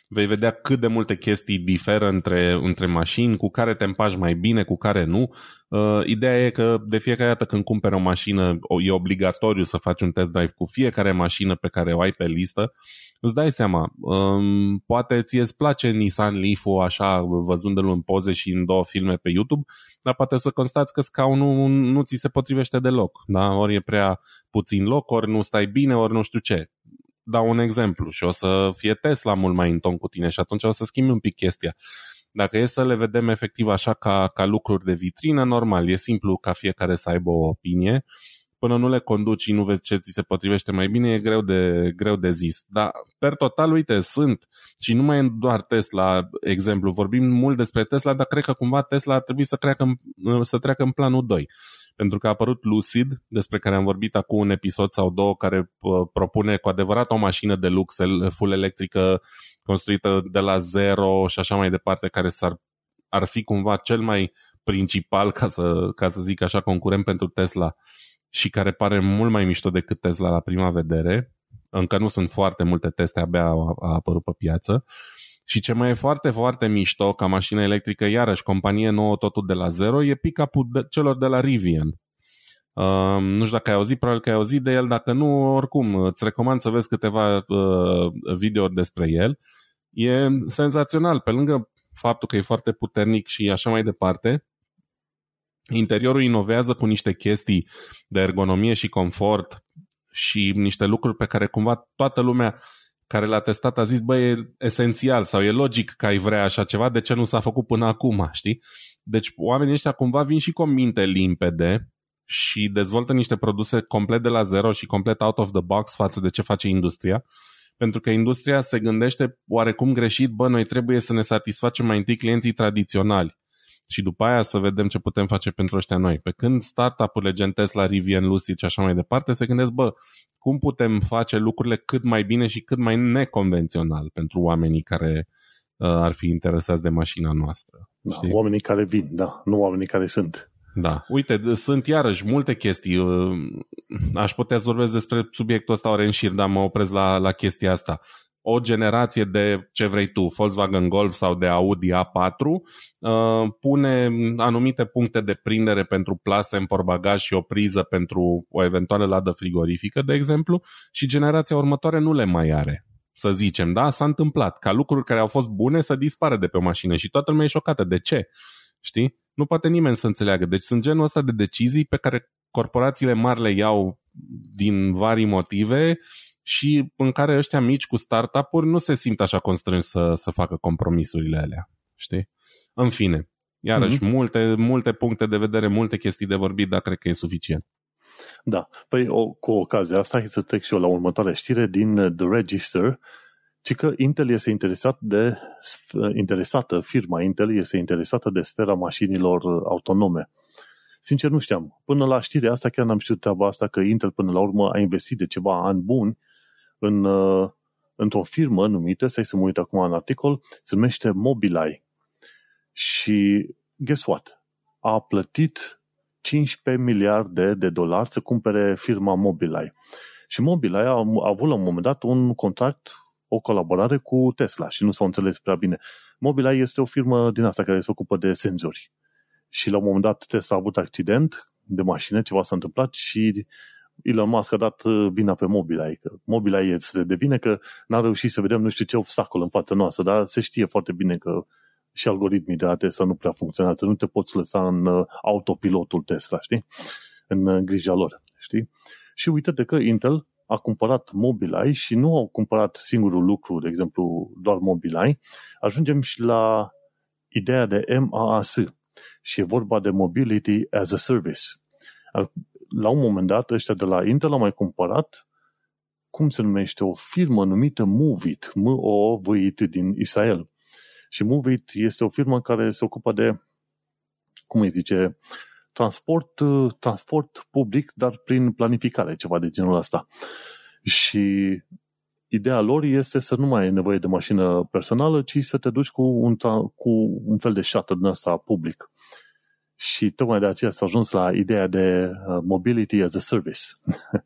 vei vedea cât de multe chestii diferă între, între mașini, cu care te împaci mai bine, cu care nu. Uh, ideea e că de fiecare dată când cumperi o mașină, e obligatoriu să faci un test drive cu fiecare mașină pe care o ai pe listă. Îți dai seama, um, poate ție îți place Nissan Leaf-ul așa, văzându-l în poze și în două filme pe YouTube, dar poate să constați că scaunul nu ți se potrivește deloc. Da? Ori e prea puțin loc, ori nu stai bine, ori nu știu ce dau un exemplu și o să fie Tesla mult mai în ton cu tine și atunci o să schimbi un pic chestia. Dacă e să le vedem efectiv așa ca, ca lucruri de vitrină, normal, e simplu ca fiecare să aibă o opinie. Până nu le conduci și nu vezi ce ți se potrivește mai bine, e greu de, greu de zis. Dar, per total, uite, sunt, și nu mai e doar Tesla, exemplu, vorbim mult despre Tesla, dar cred că cumva Tesla ar trebui să, treacă în, să treacă în planul 2 pentru că a apărut Lucid, despre care am vorbit acum un episod sau două, care propune cu adevărat o mașină de lux full electrică construită de la zero și așa mai departe, care s-ar, ar fi cumva cel mai principal, ca să, ca să zic așa, concurent pentru Tesla și care pare mult mai mișto decât Tesla la prima vedere. Încă nu sunt foarte multe teste, abia a, a apărut pe piață. Și ce mai e foarte, foarte mișto ca mașină electrică, iarăși, companie nouă totul de la zero, e pick-up-ul de, celor de la Rivian. Uh, nu știu dacă ai auzit, probabil că ai auzit de el, dacă nu, oricum, îți recomand să vezi câteva uh, videouri despre el. E senzațional, pe lângă faptul că e foarte puternic și așa mai departe, interiorul inovează cu niște chestii de ergonomie și confort și niște lucruri pe care cumva toată lumea care l-a testat a zis, băi, e esențial sau e logic că ai vrea așa ceva, de ce nu s-a făcut până acum, știi? Deci oamenii ăștia cumva vin și cu o minte limpede și dezvoltă niște produse complet de la zero și complet out of the box față de ce face industria, pentru că industria se gândește oarecum greșit, bă, noi trebuie să ne satisfacem mai întâi clienții tradiționali și după aia să vedem ce putem face pentru ăștia noi. Pe când startup-urile gen Tesla, Rivian, Lucid și așa mai departe se gândesc, bă, cum putem face lucrurile cât mai bine și cât mai neconvențional pentru oamenii care uh, ar fi interesați de mașina noastră. Da, știi? oamenii care vin, da, nu oamenii care sunt. Da, uite, sunt iarăși multe chestii. Uh, aș putea să vorbesc despre subiectul ăsta ori în șir, dar mă opresc la, la chestia asta o generație de ce vrei tu, Volkswagen Golf sau de Audi A4, uh, pune anumite puncte de prindere pentru plase în porbagaj și o priză pentru o eventuală ladă frigorifică, de exemplu, și generația următoare nu le mai are să zicem, da? S-a întâmplat ca lucruri care au fost bune să dispară de pe o mașină și toată lumea e șocată. De ce? Știi? Nu poate nimeni să înțeleagă. Deci sunt genul ăsta de decizii pe care corporațiile mari le iau din vari motive și în care ăștia mici cu startup-uri nu se simt așa constrânși să, să facă compromisurile alea. Știi? În fine, iarăși, mm-hmm. multe, multe puncte de vedere, multe chestii de vorbit, dar cred că e suficient. Da. Păi, o, cu ocazia asta, hai să trec și eu la următoarea știre din The Register, ci că Intel este interesat de, interesată, firma Intel este interesată de sfera mașinilor autonome. Sincer, nu știam. Până la știrea asta, chiar n-am știut treaba asta, că Intel până la urmă a investit de ceva ani buni în, uh, într-o firmă numită, să să mă uit acum în articol, se numește Mobileye. Și guess what? A plătit 15 miliarde de dolari să cumpere firma Mobileye. Și Mobileye a, a avut la un moment dat un contract, o colaborare cu Tesla și nu s-au înțeles prea bine. Mobileye este o firmă din asta care se ocupă de senzori. și la un moment dat Tesla a avut accident de mașină, ceva s-a întâmplat și Elon Musk a dat uh, vina pe Mobileye, că Mobileye este de vine că n-a reușit să vedem nu știu ce obstacol în fața noastră, dar se știe foarte bine că și algoritmii de la Tesla nu prea funcționează, nu te poți lăsa în uh, autopilotul Tesla, știi? În uh, grija lor, știi? Și uite-te că Intel a cumpărat Mobileye și nu au cumpărat singurul lucru, de exemplu, doar Mobileye, ajungem și la ideea de MAAS și e vorba de Mobility as a Service. La un moment dat, ăștia de la Intel au mai cumpărat cum se numește, o firmă numită Movit, M-O-V-I-T din Israel. Și Movit este o firmă care se ocupă de, cum îi zice, transport, transport public, dar prin planificare, ceva de genul ăsta. Și ideea lor este să nu mai ai nevoie de mașină personală, ci să te duci cu un, cu un fel de shuttle din ăsta public. Și tocmai de aceea s-a ajuns la ideea de uh, mobility as a service.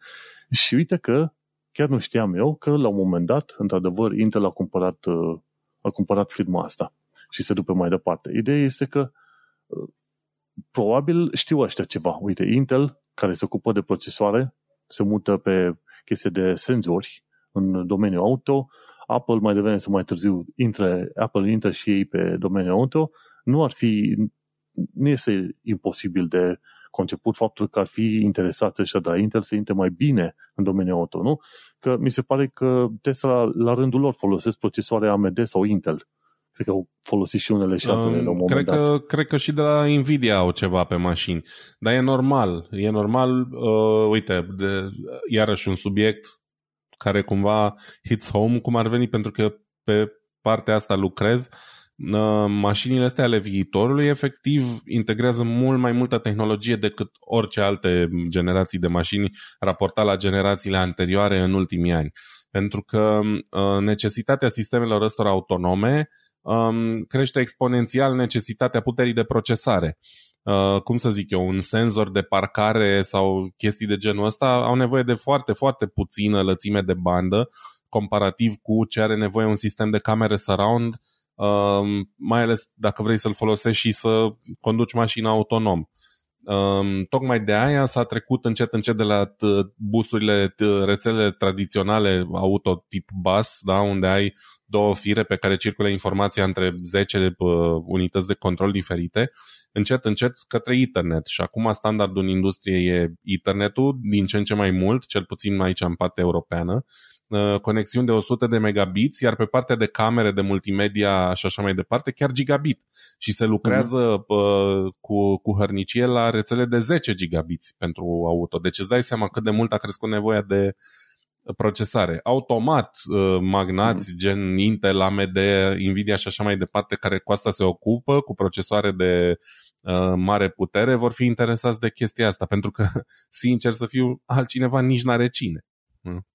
și uite că chiar nu știam eu că la un moment dat, într-adevăr, Intel a cumpărat, uh, a cumpărat firma asta și se dupe mai departe. Ideea este că uh, probabil știu ăștia ceva. Uite, Intel, care se ocupă de procesoare, se mută pe chestie de senzori în domeniul auto, Apple mai devreme să mai târziu intre, Apple intră și ei pe domeniul auto, nu ar fi, nu este imposibil de conceput faptul că ar fi interesat ăștia de la Intel să intre mai bine în domeniul auto, nu? Că mi se pare că Tesla la rândul lor folosesc procesoare AMD sau Intel. Cred că au folosit și unele și altele um, la un moment cred dat. Că, cred că și de la Nvidia au ceva pe mașini. Dar e normal. E normal, uh, uite, de, iarăși un subiect care cumva hits home, cum ar veni, pentru că pe partea asta lucrez. Uh, mașinile astea ale viitorului efectiv integrează mult mai multă tehnologie decât orice alte generații de mașini raportat la generațiile anterioare în ultimii ani. Pentru că uh, necesitatea sistemelor ăstora autonome um, crește exponențial necesitatea puterii de procesare. Uh, cum să zic eu, un senzor de parcare sau chestii de genul ăsta au nevoie de foarte, foarte puțină lățime de bandă comparativ cu ce are nevoie un sistem de camere surround, uh, mai ales dacă vrei să-l folosești și să conduci mașina autonom. Um, tocmai de aia s-a trecut încet încet de la busurile, rețelele tradiționale auto tip bus, da, unde ai două fire pe care circulă informația între 10 uh, unități de control diferite, încet încet către Ethernet. Și acum standardul în industrie e Ethernetul, din ce în ce mai mult, cel puțin aici în partea europeană, Uh, conexiuni de 100 de megabits, iar pe partea de camere, de multimedia și așa mai departe, chiar gigabit. Și se lucrează mm-hmm. cu, cu hărnicie la rețele de 10 gigabits pentru auto. Deci îți dai seama cât de mult a crescut nevoia de procesare. Automat, uh, magnați mm-hmm. gen Intel, AMD, Nvidia și așa mai departe, care cu asta se ocupă, cu procesoare de uh, mare putere, vor fi interesați de chestia asta, pentru că, sincer să fiu, altcineva nici n-are cine. Mm.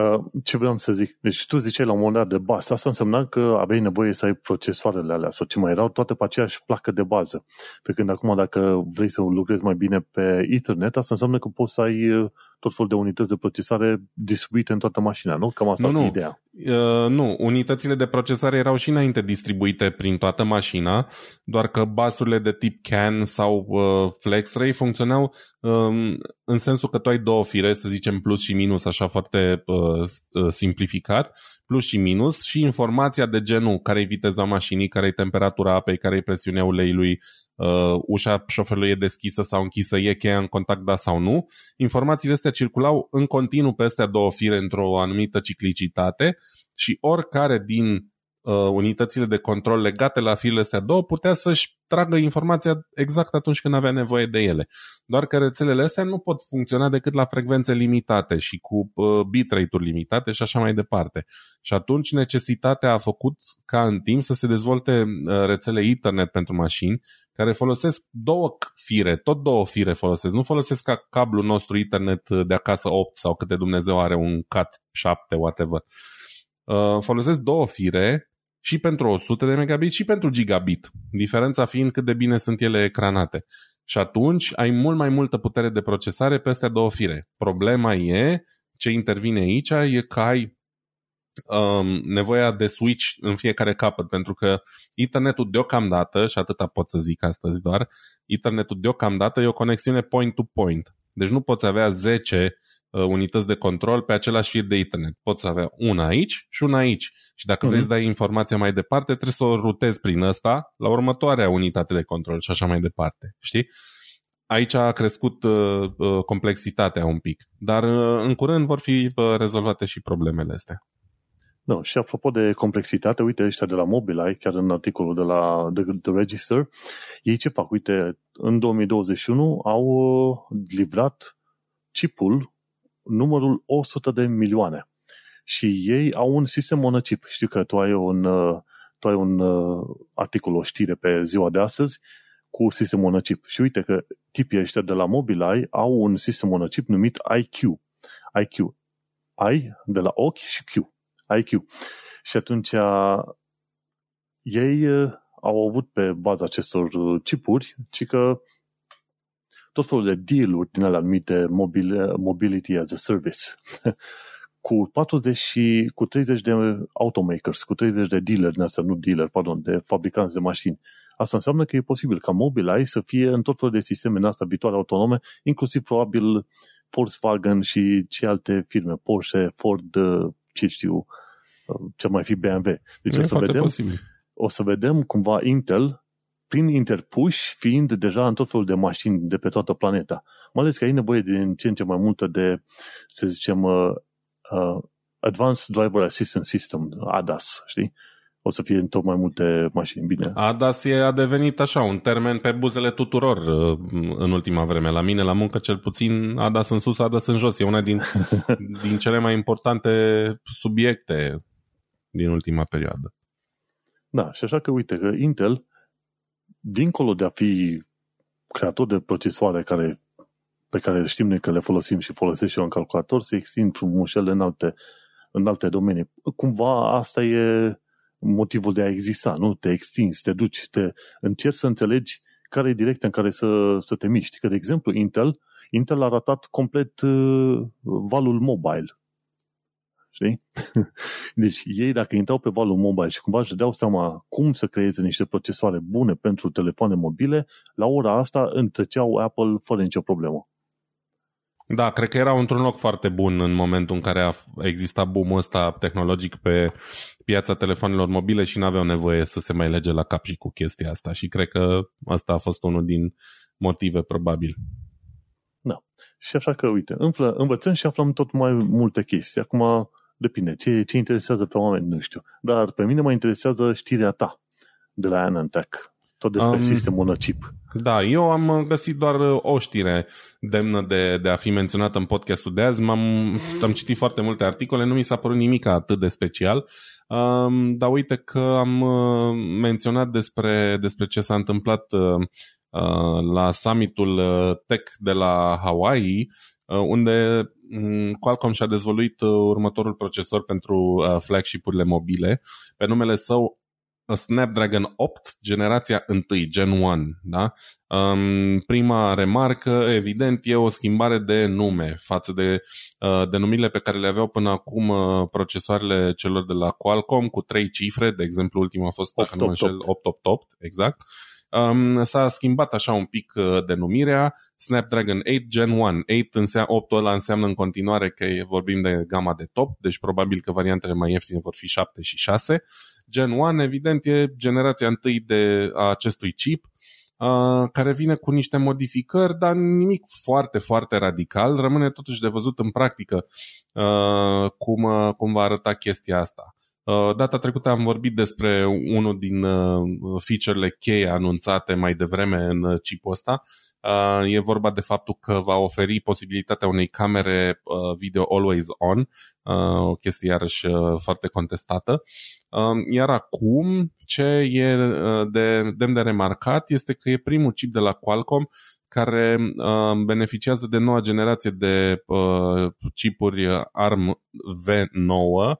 Uh, ce vreau să zic? Deci tu ziceai la un moment dat de bază. Asta însemna că aveai nevoie să ai procesoarele alea sau ce mai erau toate pe aceeași placă de bază. Pe când acum dacă vrei să lucrezi mai bine pe Ethernet, asta înseamnă că poți să ai uh, tot felul de unități de procesare distribuite în toată mașina, nu? Cam asta nu, nu. ideea. Uh, nu, unitățile de procesare erau și înainte distribuite prin toată mașina, doar că basurile de tip CAN sau uh, FlexRay funcționau um, în sensul că tu ai două fire, să zicem plus și minus, așa foarte uh, uh simplificat, plus și minus și informația de genul care e viteza mașinii, care e temperatura apei, care e presiunea uleiului, uh, ușa șoferului e deschisă sau închisă, e cheia în contact, da sau nu. Informațiile astea circulau în continuu pe astea două fire într-o anumită ciclicitate și oricare din uh, unitățile de control legate la firele astea două putea să-și tragă informația exact atunci când avea nevoie de ele. Doar că rețelele astea nu pot funcționa decât la frecvențe limitate și cu uh, bitrate-uri limitate și așa mai departe. Și atunci necesitatea a făcut ca în timp să se dezvolte uh, rețele Ethernet pentru mașini care folosesc două fire, tot două fire folosesc. Nu folosesc ca cablul nostru Ethernet de acasă 8 sau câte Dumnezeu are un CAT 7, whatever. Uh, folosesc două fire și pentru 100 de megabit și pentru gigabit, diferența fiind cât de bine sunt ele ecranate. Și atunci ai mult mai multă putere de procesare pe astea două fire. Problema e, ce intervine aici, e că ai um, nevoia de switch în fiecare capăt, pentru că internetul deocamdată, și atâta pot să zic astăzi doar, internetul deocamdată e o conexiune point-to-point. Deci nu poți avea 10 uh, unități de control pe același fir de internet. Poți avea una aici și una aici. Și dacă mm-hmm. vrei să dai informația mai departe, trebuie să o rutezi prin ăsta la următoarea unitate de control și așa mai departe. Știi? Aici a crescut uh, uh, complexitatea un pic, dar uh, în curând vor fi uh, rezolvate și problemele astea. No, și apropo de complexitate, uite ăștia de la Mobileye, chiar în articolul de la The, The Register, ei ce fac? Uite, în 2021 au uh, livrat chipul numărul 100 de milioane. Și ei au un sistem monocip. Știu că tu ai un, uh, tu ai un uh, articol, o știre pe ziua de astăzi cu sistemul monocip. Și uite că tipii ăștia de la Mobileye au un sistem monocip numit IQ. IQ. I de la ochi și Q. IQ. Și atunci ei au avut pe baza acestor chipuri, ci că tot felul de deal-uri din alea anumite mobile, mobility as a service. cu 40 și cu 30 de automakers, cu 30 de dealer, din asta, nu dealer, pardon, de fabricanți de mașini. Asta înseamnă că e posibil ca Mobileye să fie în tot felul de sisteme în asta viitoare autonome, inclusiv probabil Volkswagen și ce alte firme, Porsche, Ford, ce știu, ce mai fi BMW. Deci o să, vedem, posibil. o să vedem cumva Intel prin interpuși fiind deja în tot felul de mașini de pe toată planeta. Mai ales că ai nevoie de ce în ce mai multă de, să zicem, uh, uh, Advanced Driver Assistance System, ADAS, știi? O să fie în tot mai multe mașini, bine. ADAS e, a devenit așa, un termen pe buzele tuturor uh, în ultima vreme. La mine, la muncă, cel puțin, ADAS în sus, ADAS în jos. E una din, din cele mai importante subiecte din ultima perioadă. Da, și așa că uite că Intel, dincolo de a fi creator de procesoare care, pe care știm noi că le folosim și folosesc și eu în calculator, se extind frumușele în alte, în alte domenii. Cumva asta e motivul de a exista, nu? Te extinzi, te duci, te încerci să înțelegi care e direcția în care să, să te miști. Că, de exemplu, Intel, Intel a ratat complet uh, valul mobile Știi? Deci ei dacă intrau pe valul mobile și cumva își dau seama cum să creeze niște procesoare bune pentru telefoane mobile, la ora asta întreceau Apple fără nicio problemă. Da, cred că erau într-un loc foarte bun în momentul în care a existat boom ăsta tehnologic pe piața telefonelor mobile și nu aveau nevoie să se mai lege la cap și cu chestia asta și cred că asta a fost unul din motive probabil. Da. Și așa că, uite, învățăm și aflăm tot mai multe chestii. Acum, Depinde. Ce, ce interesează pe oameni, nu știu. Dar pe mine mă interesează știrea ta de la Anantech. Tot despre um, sistemul monocip. Da, eu am găsit doar o știre demnă de, de a fi menționată în podcastul de azi. M-am, am citit foarte multe articole, nu mi s-a părut nimic atât de special. Um, dar uite că am uh, menționat despre, despre ce s-a întâmplat uh, uh, la summitul tech de la Hawaii, unde Mm, Qualcomm și-a dezvoluit uh, următorul procesor pentru uh, flagship-urile mobile pe numele său uh, Snapdragon 8, generația 1, Gen 1. Da? Um, prima remarcă, evident, e o schimbare de nume față de uh, denumirile pe care le aveau până acum uh, procesoarele celor de la Qualcomm cu trei cifre, de exemplu, ultima a fost, dacă nu mă înșel, 888, exact. Uh, um, s-a schimbat așa un pic uh, denumirea. Snapdragon 8 Gen 1. 8 înseamnă, 8 ăla înseamnă în continuare că vorbim de gama de top, deci probabil că variantele mai ieftine vor fi 7 și 6. Gen 1, evident, e generația întâi de a acestui chip, Uh, care vine cu niște modificări, dar nimic foarte, foarte radical. Rămâne totuși de văzut în practică uh, cum, uh, cum va arăta chestia asta. Uh, data trecută am vorbit despre unul din uh, feature-le cheie anunțate mai devreme în uh, chipul ăsta. E vorba de faptul că va oferi posibilitatea unei camere video always on, o chestie iarăși foarte contestată. Iar acum, ce e de demn de remarcat este că e primul chip de la Qualcomm care beneficiază de noua generație de chipuri ARM V9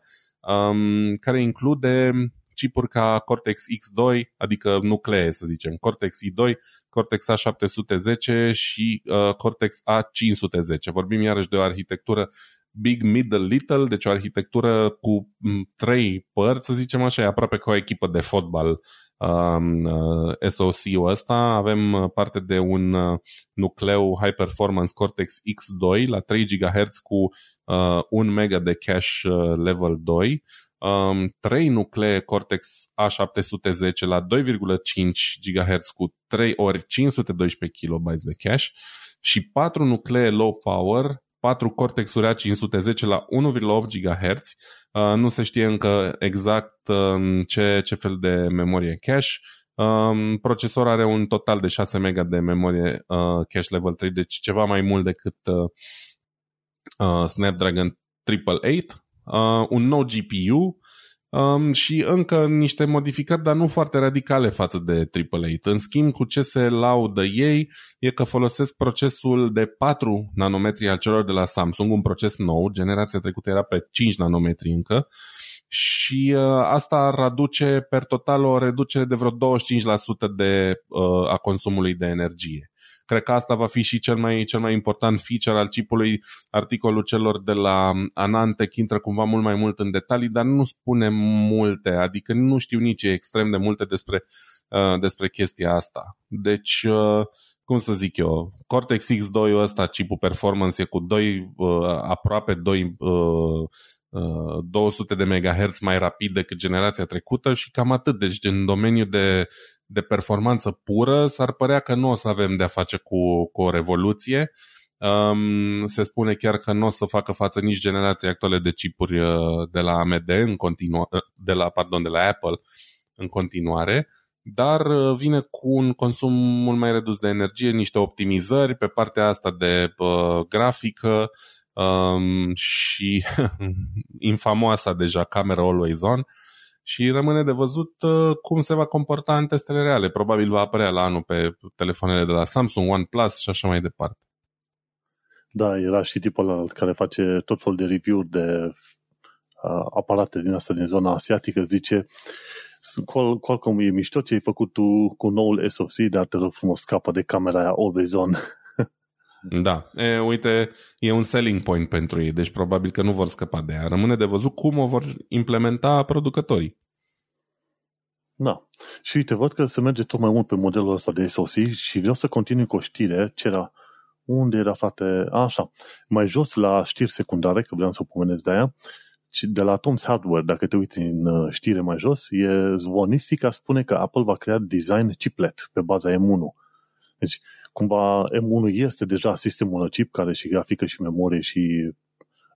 um, care include chipuri ca Cortex X2, adică nuclee, să zicem, Cortex i2, Cortex A710 și uh, Cortex A510. Vorbim iarăși de o arhitectură Big, Middle, Little, deci o arhitectură cu trei părți, să zicem așa, e aproape ca o echipă de fotbal um, uh, SoC-ul ăsta. Avem uh, parte de un uh, nucleu High Performance Cortex X2 la 3 GHz cu uh, 1 MB de cache uh, level 2, um, 3 nuclee Cortex A710 la 2,5 GHz cu 3 ori 512 KB de cache și 4 nuclee low power 4 Cortex-uri A510 la 1,8 GHz. Uh, nu se știe încă exact um, ce, ce fel de memorie cache. Um, procesor are un total de 6 MB de memorie uh, cache level 3, deci ceva mai mult decât uh, uh, Snapdragon 888. Uh, un nou GPU um, și încă niște modificări, dar nu foarte radicale față de AAA. În schimb, cu ce se laudă ei e că folosesc procesul de 4 nanometri al celor de la Samsung, un proces nou, generația trecută era pe 5 nanometri încă, și uh, asta ar aduce per total o reducere de vreo 25% de, uh, a consumului de energie. Cred că asta va fi și cel mai, cel mai important feature al chipului. Articolul celor de la Anantec intră cumva mult mai mult în detalii, dar nu spune multe, adică nu știu nici extrem de multe despre, uh, despre chestia asta. Deci, uh, cum să zic eu, Cortex X2 ăsta, chipul performance e cu 2, uh, aproape 2 uh, 200 de MHz mai rapid decât generația trecută și cam atât. Deci în domeniul de de performanță pură, s-ar părea că nu o să avem de-a face cu, cu o revoluție. Um, se spune chiar că nu o să facă față nici generația actuale de chipuri uh, de la AMD în continu- uh, de la, pardon, de la Apple în continuare, dar uh, vine cu un consum mult mai redus de energie, niște optimizări pe partea asta de uh, grafică um, și infamoasa deja camera always on. Uh, și rămâne de văzut uh, cum se va comporta în testele reale. Probabil va apărea la anul pe telefoanele de la Samsung, OnePlus și așa mai departe. Da, era și tipul ăla care face tot felul de review-uri de uh, aparate din asta din zona asiatică, zice Qual, Qualcomm e mișto ce ai făcut tu cu noul SoC, dar te rog frumos scapă de camera aia always on. Da, e, uite, e un selling point pentru ei, deci probabil că nu vor scăpa de ea. Rămâne de văzut cum o vor implementa producătorii. Da. Și uite, văd că se merge tot mai mult pe modelul ăsta de SOC și vreau să continui cu o știre. Ce era? Unde era, frate? A, așa. Mai jos la știri secundare, că vreau să pomenesc de aia, de la Tom's Hardware, dacă te uiți în uh, știre mai jos, e zvonistica spune că Apple va crea design chiplet pe baza M1. Deci, cumva M1 este deja sistemul chip care și grafică și memorie și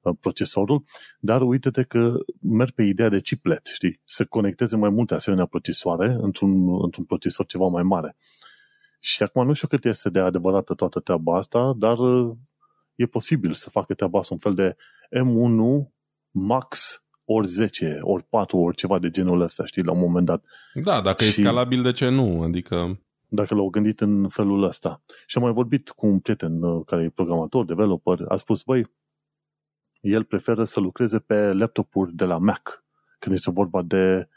uh, procesorul, dar uite-te că merg pe ideea de chiplet, știi? Să conecteze mai multe asemenea procesoare într-un, într-un procesor ceva mai mare. Și acum nu știu cât este de adevărată toată treaba asta, dar uh, e posibil să facă treaba asta un fel de M1 Max ori 10, ori 4, ori ceva de genul ăsta, știi, la un moment dat. Da, dacă și... e scalabil, de ce nu? Adică dacă l-au gândit în felul ăsta. Și am mai vorbit cu un prieten uh, care e programator, developer, a spus, băi, el preferă să lucreze pe laptopuri de la Mac, când este vorba de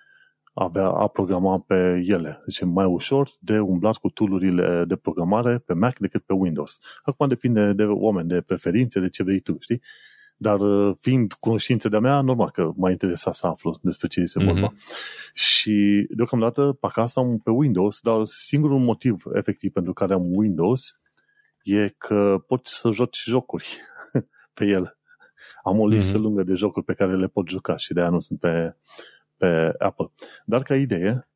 a, avea, a programa pe ele. Deci e mai ușor de umblat cu tool de programare pe Mac decât pe Windows. Acum depinde de oameni, de preferințe, de ce vrei tu, știi? Dar uh, fiind cunoștințe de-a mea, normal că m-a interesat să aflu despre ce este vorba. Mm-hmm. Și deocamdată pe acasă am pe Windows, dar singurul motiv efectiv pentru care am Windows e că poți să joci jocuri pe el. Am o listă mm-hmm. lungă de jocuri pe care le pot juca și de aia nu sunt pe, pe Apple. Dar ca idee,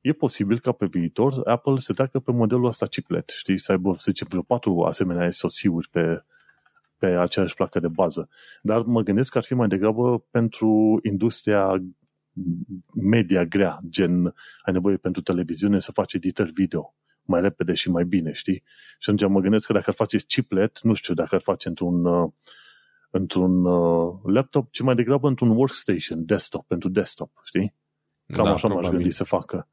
e posibil ca pe viitor Apple să treacă pe modelul ăsta chiplet, știi, să aibă, să zicem, vreo patru asemenea SoC-uri pe, pe aceeași placă de bază. Dar mă gândesc că ar fi mai degrabă pentru industria media grea, gen ai nevoie pentru televiziune să faci editări video mai repede și mai bine, știi? Și atunci mă gândesc că dacă ar face chiplet, nu știu dacă ar face într-un, uh, într-un uh, laptop, ci mai degrabă într-un workstation, desktop, pentru desktop, știi? Cam da, așa m-aș gândi să facă.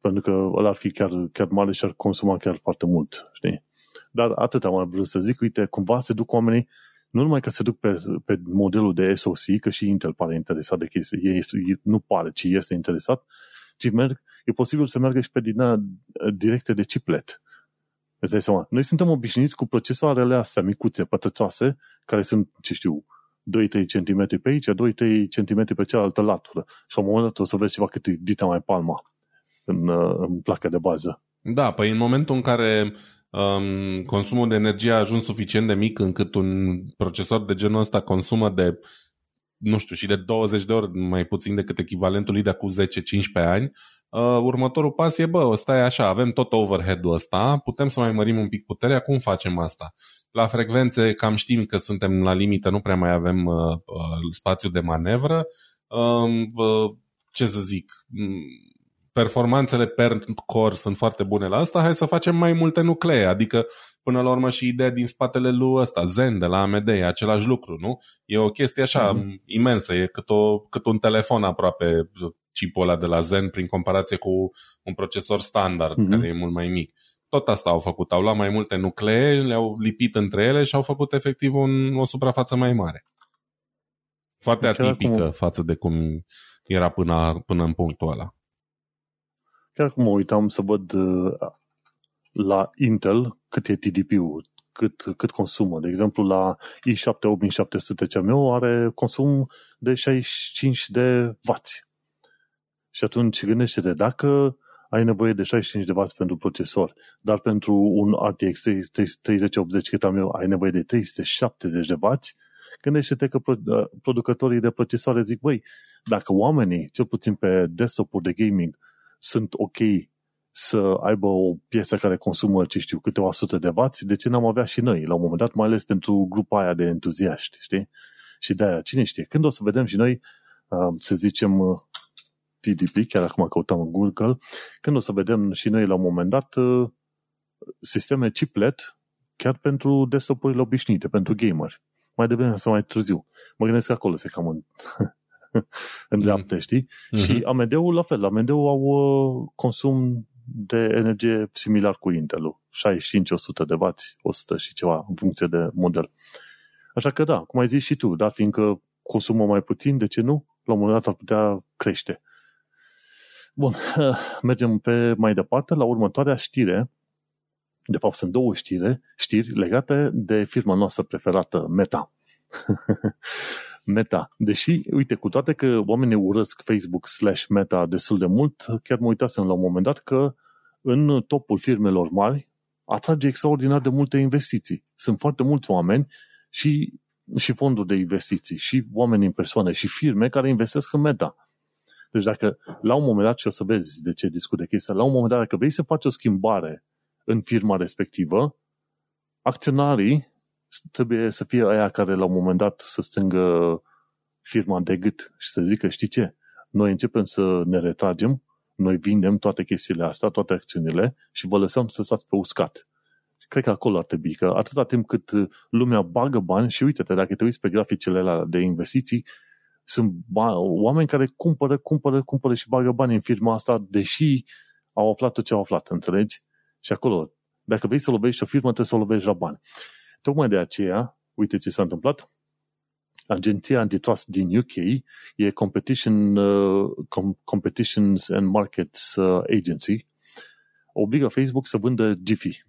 Pentru că ăla ar fi chiar, chiar mare și ar consuma chiar foarte mult, știi? Dar atât am vrut să zic, uite, cumva se duc oamenii, nu numai că se duc pe, pe modelul de SoC, că și Intel pare interesat de chestii, ei, nu pare, ci este interesat, ci merg, e posibil să meargă și pe din direcție de chiplet. Îți dai seama? Noi suntem obișnuiți cu procesoarele astea micuțe, pătrățoase, care sunt, ce știu, 2-3 cm pe aici, 2-3 cm pe cealaltă latură. Și la un moment dat o să vezi ceva cât e dita mai palma în, în placa de bază. Da, păi în momentul în care um, consumul de energie a ajuns suficient de mic încât un procesor de genul ăsta consumă de nu știu, și de 20 de ori mai puțin decât echivalentul lui de acum 10-15 ani, uh, următorul pas e, bă, o stai așa, avem tot overhead-ul ăsta, putem să mai mărim un pic puterea, cum facem asta? La frecvențe cam știm că suntem la limită, nu prea mai avem uh, uh, spațiu de manevră. Uh, uh, ce să zic, performanțele per core sunt foarte bune la asta, hai să facem mai multe nuclee, adică până la urmă și ideea din spatele lui ăsta, Zen de la AMD, e același lucru, nu? E o chestie așa mm-hmm. imensă, e cât, o, cât un telefon aproape chipul ăla de la Zen prin comparație cu un procesor standard mm-hmm. care e mult mai mic. Tot asta au făcut, au luat mai multe nuclee, le-au lipit între ele și au făcut efectiv un, o suprafață mai mare. Foarte deci atipică cum... față de cum era până, până în punctul ăla. Chiar cum mă uitam să văd uh, la Intel cât e TDP-ul, cât, cât consumă. De exemplu, la i7 8700 CMU are consum de 65 de W. Și atunci gândește-te, dacă ai nevoie de 65 de W pentru procesor, dar pentru un RTX 3080 cât am eu, ai nevoie de 370 de W, gândește-te că uh, producătorii de procesoare zic, băi, dacă oamenii, cel puțin pe desktop-uri de gaming, sunt ok să aibă o piesă care consumă, ce știu, câteva sute de vați, de ce n-am avea și noi, la un moment dat, mai ales pentru grupa aia de entuziaști, știi? Și de aia, cine știe, când o să vedem și noi, să zicem, TDP, chiar acum căutăm în Google, când o să vedem și noi la un moment dat sisteme chiplet chiar pentru desktopurile obișnuite, pentru gamer. Mai devreme sau mai târziu. Mă gândesc că acolo se cam în, în dreaptă, mm. știi? Mm-hmm. Și AMD-ul la fel. AMD-ul au uh, consum de energie similar cu Intel-ul. 65-100 de W, 100 și ceva, în funcție de model. Așa că da, cum ai zis și tu, dar fiindcă consumă mai puțin, de ce nu? La un moment dat ar putea crește. Bun, mergem pe mai departe la următoarea știre. De fapt, sunt două știre, știri legate de firma noastră preferată, Meta. Meta. Deși, uite, cu toate că oamenii urăsc Facebook slash Meta destul de mult, chiar mă uitasem la un moment dat că în topul firmelor mari atrage extraordinar de multe investiții. Sunt foarte mulți oameni și, și fonduri de investiții, și oameni în persoane, și firme care investesc în Meta. Deci dacă la un moment dat, și o să vezi de ce discut de chestia, la un moment dat, dacă vrei să faci o schimbare în firma respectivă, acționarii trebuie să fie aia care la un moment dat să strângă firma de gât și să zică, știi ce, noi începem să ne retragem, noi vindem toate chestiile astea, toate acțiunile și vă lăsăm să stați pe uscat. Cred că acolo ar trebui, că atâta timp cât lumea bagă bani și uite-te, dacă te uiți pe graficele alea de investiții, sunt oameni care cumpără, cumpără, cumpără și bagă bani în firma asta, deși au aflat tot ce au aflat, înțelegi? Și acolo, dacă vrei să lovești o firmă, trebuie să o lovești la bani. Tocmai de aceea, uite ce s-a întâmplat, agenția antitrust din UK e Competition, uh, Com- Competitions and Markets uh, Agency, obligă Facebook să vândă Jiffy.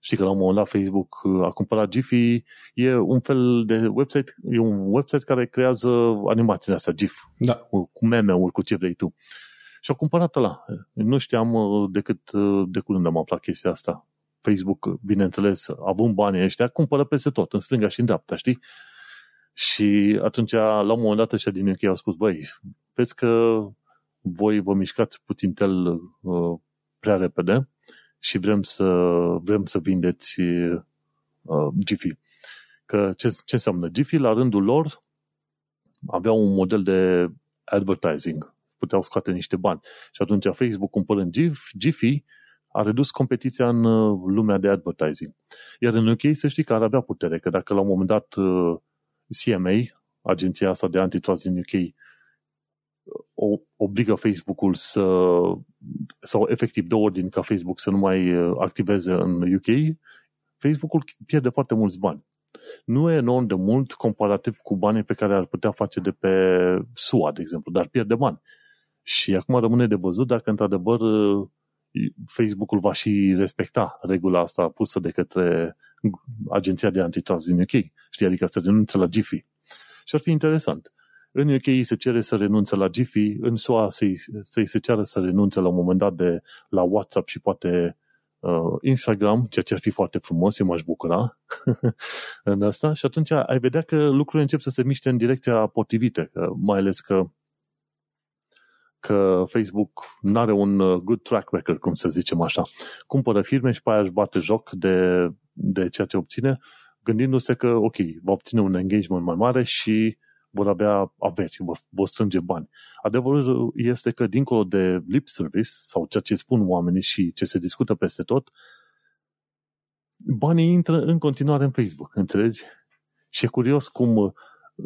Știi că la un moment dat Facebook uh, a cumpărat Jiffy, e un fel de website, e un website care creează animațiile astea, GIF, da. cu, cu meme-uri, cu ce vrei tu. Și au cumpărat la. Nu știam uh, decât uh, de curând am aflat chestia asta. Facebook, bineînțeles, având banii ăștia, cumpără peste tot, în stânga și în dreapta, știi? Și atunci, la un moment dat, ăștia din UK au spus, băi, vezi că voi vă mișcați puțin tel uh, prea repede și vrem să, vrem să vindeți uh, Giphy. Că ce, ce înseamnă? Giphy, la rândul lor, aveau un model de advertising. Puteau scoate niște bani. Și atunci Facebook, cumpărând Giphy, a redus competiția în uh, lumea de advertising. Iar în UK să știi că ar avea putere, că dacă la un moment dat uh, CMA, agenția asta de antitrust din UK, o, obligă Facebook-ul să, sau efectiv dă ordin ca Facebook să nu mai uh, activeze în UK, Facebook-ul pierde foarte mulți bani. Nu e enorm de mult comparativ cu banii pe care ar putea face de pe SUA, de exemplu, dar pierde bani. Și acum rămâne de văzut dacă într-adevăr Facebook-ul va și respecta regula asta pusă de către agenția de antitrust din UK. Știi, adică să renunțe la Jiffy. Și ar fi interesant. În UK se cere să renunțe la Giphy, în SUA să-i, să-i se ceară să renunțe la un moment dat de la WhatsApp și poate uh, Instagram, ceea ce ar fi foarte frumos, eu m-aș bucura în asta și atunci ai vedea că lucrurile încep să se miște în direcția potrivită, că, mai ales că că Facebook nu are un uh, good track record, cum să zicem așa. Cumpără firme și pe aia își bate joc de, de ceea ce obține, gândindu-se că, ok, va obține un engagement mai mare și vor avea averi, vor, vor strânge bani. Adevărul este că, dincolo de lip service, sau ceea ce spun oamenii și ce se discută peste tot, banii intră în continuare în Facebook, înțelegi? Și e curios cum uh,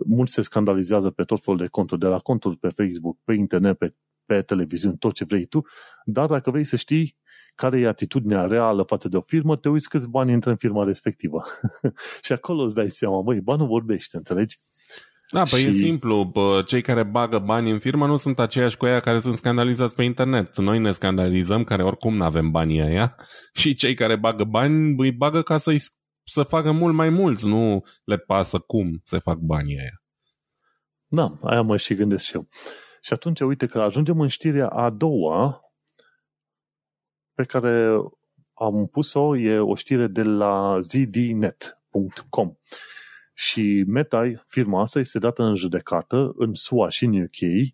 mulți se scandalizează pe tot felul de conturi, de la conturi pe Facebook, pe internet, pe, pe televiziune, tot ce vrei tu, dar dacă vrei să știi care e atitudinea reală față de o firmă, te uiți câți bani intră în firma respectivă. și acolo îți dai seama, băi, banul vorbește, înțelegi? Da, păi și... e simplu. Cei care bagă bani în firmă nu sunt aceiași cu aia care sunt scandalizați pe internet. Noi ne scandalizăm, care oricum nu avem banii aia, și cei care bagă bani îi bagă ca să să facă mult mai mulți, nu le pasă cum se fac banii aia. Da, aia mă și gândesc și eu. Și atunci, uite că ajungem în știrea a doua pe care am pus-o, e o știre de la zdnet.com. Și Meta, firma asta, este dată în judecată în SUA și în UK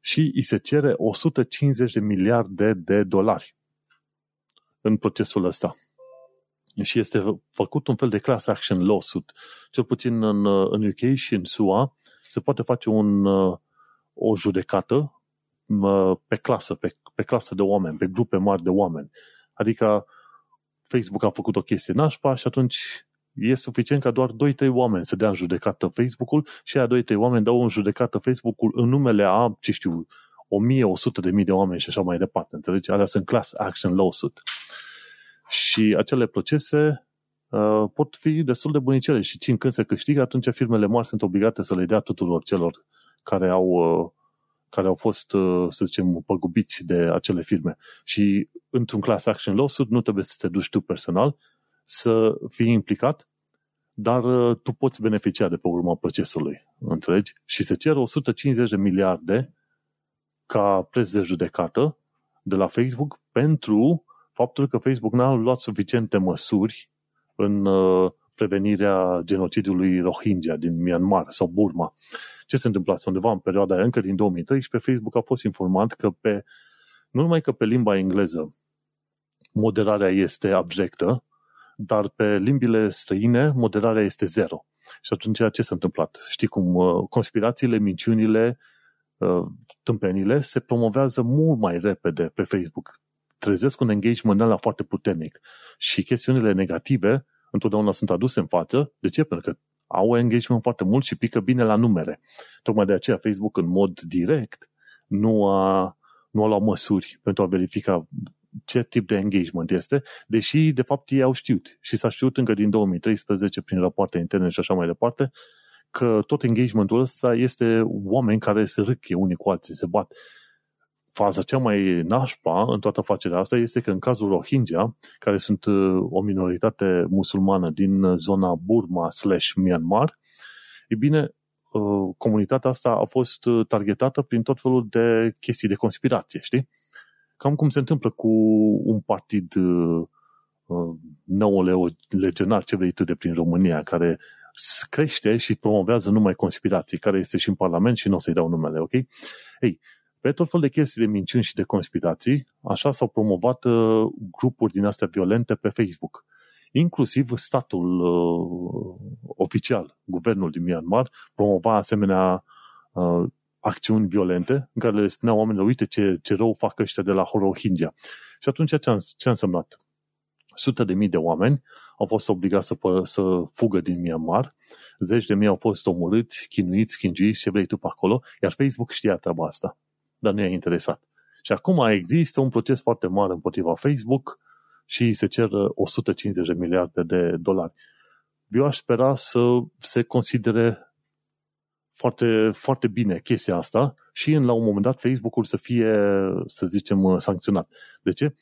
și îi se cere 150 de miliarde de dolari în procesul ăsta. Și este făcut un fel de class action lawsuit. Cel puțin în, în UK și în SUA se poate face un, o judecată pe clasă, pe, pe clasă de oameni, pe grupe mari de oameni. Adică Facebook a făcut o chestie nașpa și atunci e suficient ca doar 2-3 oameni să dea în judecată Facebook-ul și aia 2-3 oameni dau în judecată Facebook-ul în numele a, ce știu, 1000-100 de mii de oameni și așa mai departe. Înțelegi? Alea sunt class action lawsuit. Și acele procese uh, pot fi destul de bunicele și cine când se câștigă, atunci firmele mari sunt obligate să le dea tuturor celor care au, uh, care au fost, uh, să zicem, păgubiți de acele firme. Și într-un class action lawsuit nu trebuie să te duci tu personal, să fii implicat, dar uh, tu poți beneficia de pe urma procesului, înțelegi? Și se cer 150 de miliarde ca preț de judecată de la Facebook pentru faptul că Facebook n-a luat suficiente măsuri în uh, prevenirea genocidului Rohingya din Myanmar sau Burma. Ce se întâmplă undeva în perioada aia, încă din 2013, Facebook a fost informat că pe, nu numai că pe limba engleză moderarea este abjectă, dar pe limbile străine moderarea este zero. Și atunci ce s-a întâmplat? Știi cum uh, conspirațiile, minciunile, uh, tâmpenile se promovează mult mai repede pe Facebook. Trezesc un engagement la foarte puternic. Și chestiunile negative întotdeauna sunt aduse în față. De ce? Pentru că au engagement foarte mult și pică bine la numere. Tocmai de aceea Facebook în mod direct nu a, nu a luat măsuri pentru a verifica ce tip de engagement este, deși de fapt ei au știut și s-a știut încă din 2013 prin rapoarte interne și așa mai departe că tot engagementul ăsta este oameni care se râche unii cu alții, se bat. Faza cea mai nașpa în toată afacerea asta este că în cazul Rohingya, care sunt uh, o minoritate musulmană din zona Burma slash Myanmar, e bine, uh, comunitatea asta a fost uh, targetată prin tot felul de chestii de conspirație, știi? Cam cum se întâmplă cu un partid uh, uh nou legionar, ce vrei tu de prin România, care crește și promovează numai conspirații, care este și în Parlament și nu o să-i dau numele, ok? Ei, pe tot fel de chestii de minciuni și de conspirații, așa s-au promovat uh, grupuri din astea violente pe Facebook. Inclusiv statul uh, oficial, guvernul din Myanmar, promova asemenea uh, acțiuni violente în care le spuneau oamenilor, uite ce, ce rău fac ăștia de la Rohingya. Și atunci ce a, ce a însemnat? Sute de mii de oameni au fost obligați să, să fugă din Myanmar, zeci de mii au fost omorâți, chinuiți, chingiți, ce vrei tu pe acolo, iar Facebook știa treaba asta, dar nu i-a interesat. Și acum există un proces foarte mare împotriva Facebook și se cer 150 de miliarde de dolari. Eu aș spera să se considere foarte, foarte bine chestia asta și în, la un moment dat Facebook-ul să fie, să zicem, sancționat. De ce?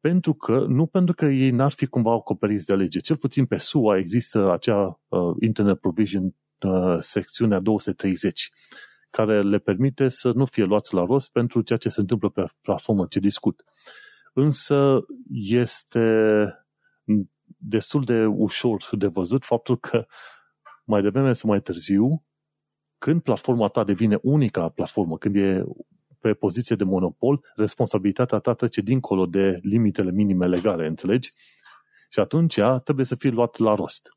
Pentru că, nu pentru că ei n-ar fi cumva acoperiți de lege. Cel puțin pe SUA există acea uh, Internet Provision uh, secțiunea 230, care le permite să nu fie luați la rost pentru ceea ce se întâmplă pe platformă, ce discut. Însă este destul de ușor de văzut faptul că mai devreme sau mai târziu, când platforma ta devine unica platformă, când e pe poziție de monopol, responsabilitatea ta trece dincolo de limitele minime legale, înțelegi? Și atunci trebuie să fie luat la rost.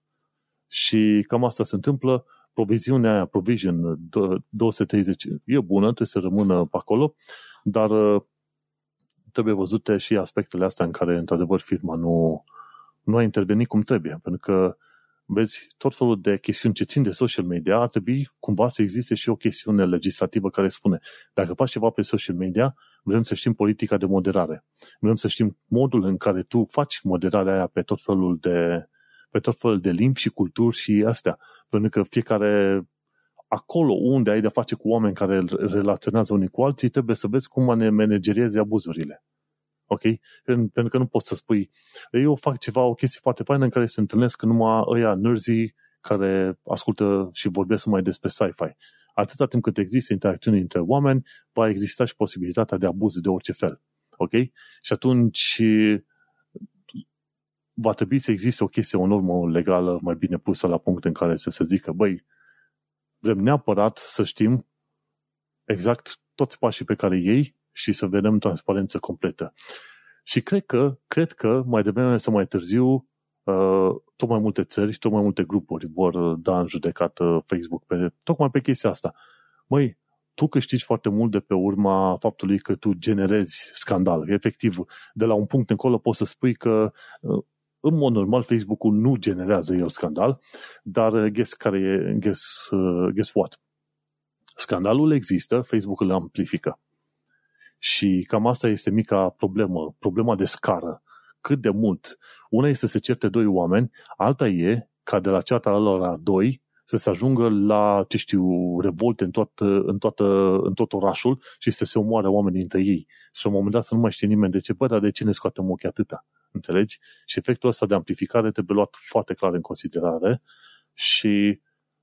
Și cam asta se întâmplă. Proviziunea aia, provision 230, e bună, trebuie să rămână pe acolo, dar uh, trebuie văzute și aspectele astea în care, într-adevăr, firma nu, nu a intervenit cum trebuie. Pentru că, vezi, tot felul de chestiuni ce țin de social media ar trebui cumva să existe și o chestiune legislativă care spune dacă faci ceva pe social media, vrem să știm politica de moderare. Vrem să știm modul în care tu faci moderarea aia pe tot felul de, pe tot felul de limbi și culturi și astea. Pentru că fiecare acolo unde ai de face cu oameni care relaționează unii cu alții, trebuie să vezi cum ne manageriezi abuzurile. Ok? Pentru că nu poți să spui, eu fac ceva, o chestie foarte faină în care se întâlnesc numai ăia nărzii care ascultă și vorbesc numai despre sci-fi. Atâta timp cât există interacțiuni între oameni, va exista și posibilitatea de abuz de orice fel. Ok? Și atunci va trebui să existe o chestie, o normă legală mai bine pusă la punct în care să se zică, băi, vrem neapărat să știm exact toți pașii pe care ei și să vedem transparență completă. Și cred că, cred că mai devreme sau mai târziu, uh, tot mai multe țări și tot mai multe grupuri vor da în judecată Facebook pe, tocmai pe chestia asta. Măi, tu câștigi foarte mult de pe urma faptului că tu generezi scandal. Efectiv, de la un punct încolo poți să spui că uh, în mod normal Facebook-ul nu generează el scandal, dar uh, guess, care e, guess, uh, guess what? Scandalul există, Facebook îl amplifică. Și cam asta este mica problemă, problema de scară. Cât de mult? Una este să se certe doi oameni, alta e ca de la ceata lor doi să se ajungă la, ce știu, revolte în, toată, în, toată, în tot orașul și să se omoare oamenii între ei. Și la un moment dat să nu mai știe nimeni de ce, bă, dar de ce ne scoatem ochii atâta? Înțelegi? Și efectul ăsta de amplificare trebuie luat foarte clar în considerare și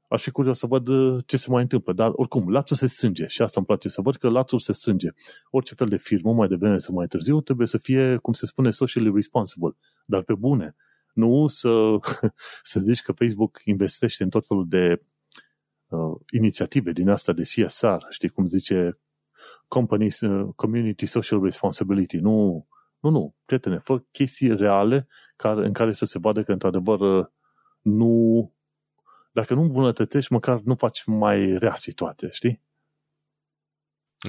aș fi curios să văd uh, ce se mai întâmplă. Dar oricum, lațul se strânge și asta îmi place să văd că lațul se strânge. Orice fel de firmă, mai devreme sau mai târziu, trebuie să fie, cum se spune, socially responsible. Dar pe bune. Nu să, să zici că Facebook investește în tot felul de uh, inițiative din asta de CSR, știi cum zice company, uh, Community Social Responsibility. Nu, nu, nu, prietene, fă chestii reale care, în care să se vadă că, într-adevăr, uh, nu, dacă nu îmbunătățești, măcar nu faci mai rea situație, știi?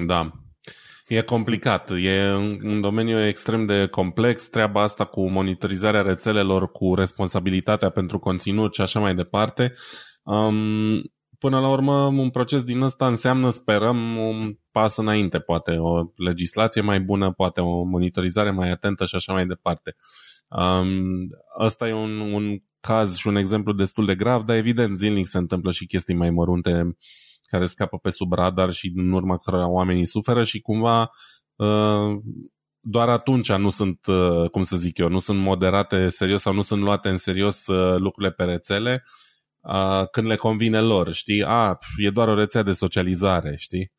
Da. E complicat, e un domeniu extrem de complex, treaba asta cu monitorizarea rețelelor, cu responsabilitatea pentru conținut și așa mai departe. Um, până la urmă, un proces din ăsta înseamnă, sperăm, un pas înainte, poate o legislație mai bună, poate o monitorizare mai atentă și așa mai departe. Um, ăsta e un, un caz și un exemplu destul de grav, dar evident zilnic se întâmplă și chestii mai mărunte care scapă pe sub radar și în urma cărora oamenii suferă și cumva uh, doar atunci nu sunt, uh, cum să zic eu, nu sunt moderate serios sau nu sunt luate în serios uh, lucrurile pe rețele când le convine lor, știi? A, e doar o rețea de socializare, știi?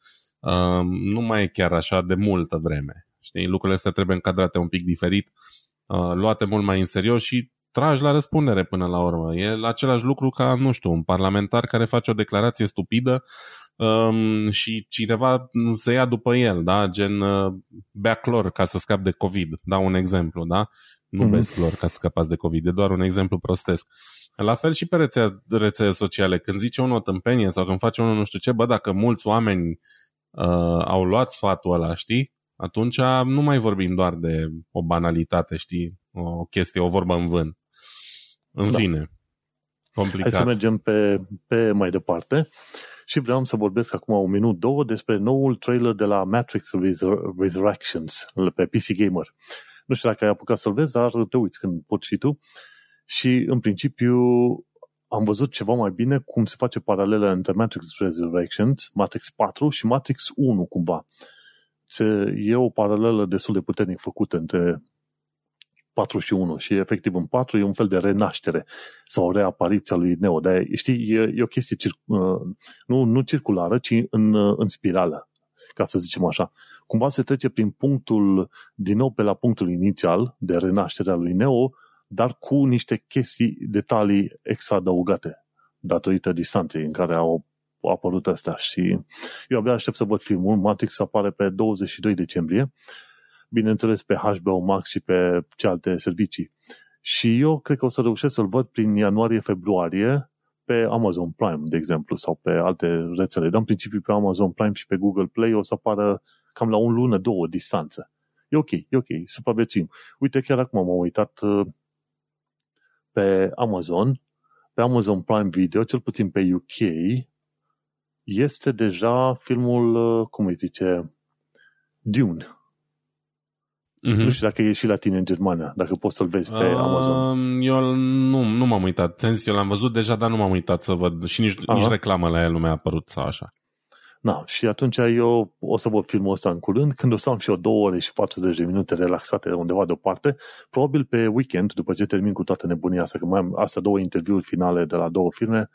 Nu mai e chiar așa de multă vreme, știi? Lucrurile astea trebuie încadrate un pic diferit, luate mult mai în serios și tragi la răspundere până la urmă. E același lucru ca, nu știu, un parlamentar care face o declarație stupidă um, și cineva se ia după el, da? Gen uh, bea clor ca să scap de COVID, da? Un exemplu, da? Nu mm-hmm. beți clor ca să scapați de COVID, e doar un exemplu prostesc. La fel și pe rețea, rețele sociale, când zice unul o tâmpenie sau când face unul nu știu ce, bă, dacă mulți oameni uh, au luat sfatul ăla, știi? Atunci nu mai vorbim doar de o banalitate, știi? O chestie, o vorbă în vânt. În da. fine, complicat. Hai să mergem pe, pe mai departe și vreau să vorbesc acum un minut, două despre noul trailer de la Matrix Resurrections pe PC Gamer. Nu știu dacă ai apucat să-l vezi, dar te uiți când poți și tu. Și în principiu am văzut ceva mai bine cum se face paralelă între Matrix Resurrections, Matrix 4 și Matrix 1 cumva. E o paralelă destul de puternic făcută între 4 și 1 și efectiv în 4 e un fel de renaștere sau reapariția lui Neo. Dar știi, e, e o chestie cir- uh, nu, nu circulară, ci în, uh, în spirală, ca să zicem așa. Cumva se trece prin punctul, din nou pe la punctul inițial de renaștere a lui Neo, dar cu niște chestii, detalii extra adăugate datorită distanței în care au apărut astea și eu abia aștept să văd filmul. Matrix apare pe 22 decembrie, bineînțeles pe HBO Max și pe cealaltă servicii. Și eu cred că o să reușesc să-l văd prin ianuarie-februarie pe Amazon Prime, de exemplu, sau pe alte rețele. Dar în principiu pe Amazon Prime și pe Google Play o să apară cam la un lună, două distanță. E ok, e ok, supraviețuim. Uite, chiar acum m-am uitat uh, pe Amazon, pe Amazon Prime Video, cel puțin pe UK, este deja filmul, uh, cum îi zice, Dune. Mm-hmm. Nu știu dacă e și la tine în Germania, dacă poți să-l vezi pe uh, Amazon. Eu nu, nu m-am uitat. Ți eu l-am văzut deja, dar nu m-am uitat să văd. Și nici, nici reclamă la el nu mi-a apărut sau așa. Na, și atunci eu o să văd filmul ăsta în curând, când o să am și eu două ore și 40 de minute relaxate undeva deoparte, probabil pe weekend, după ce termin cu toată nebunia asta, că mai am astea două interviuri finale de la două filme,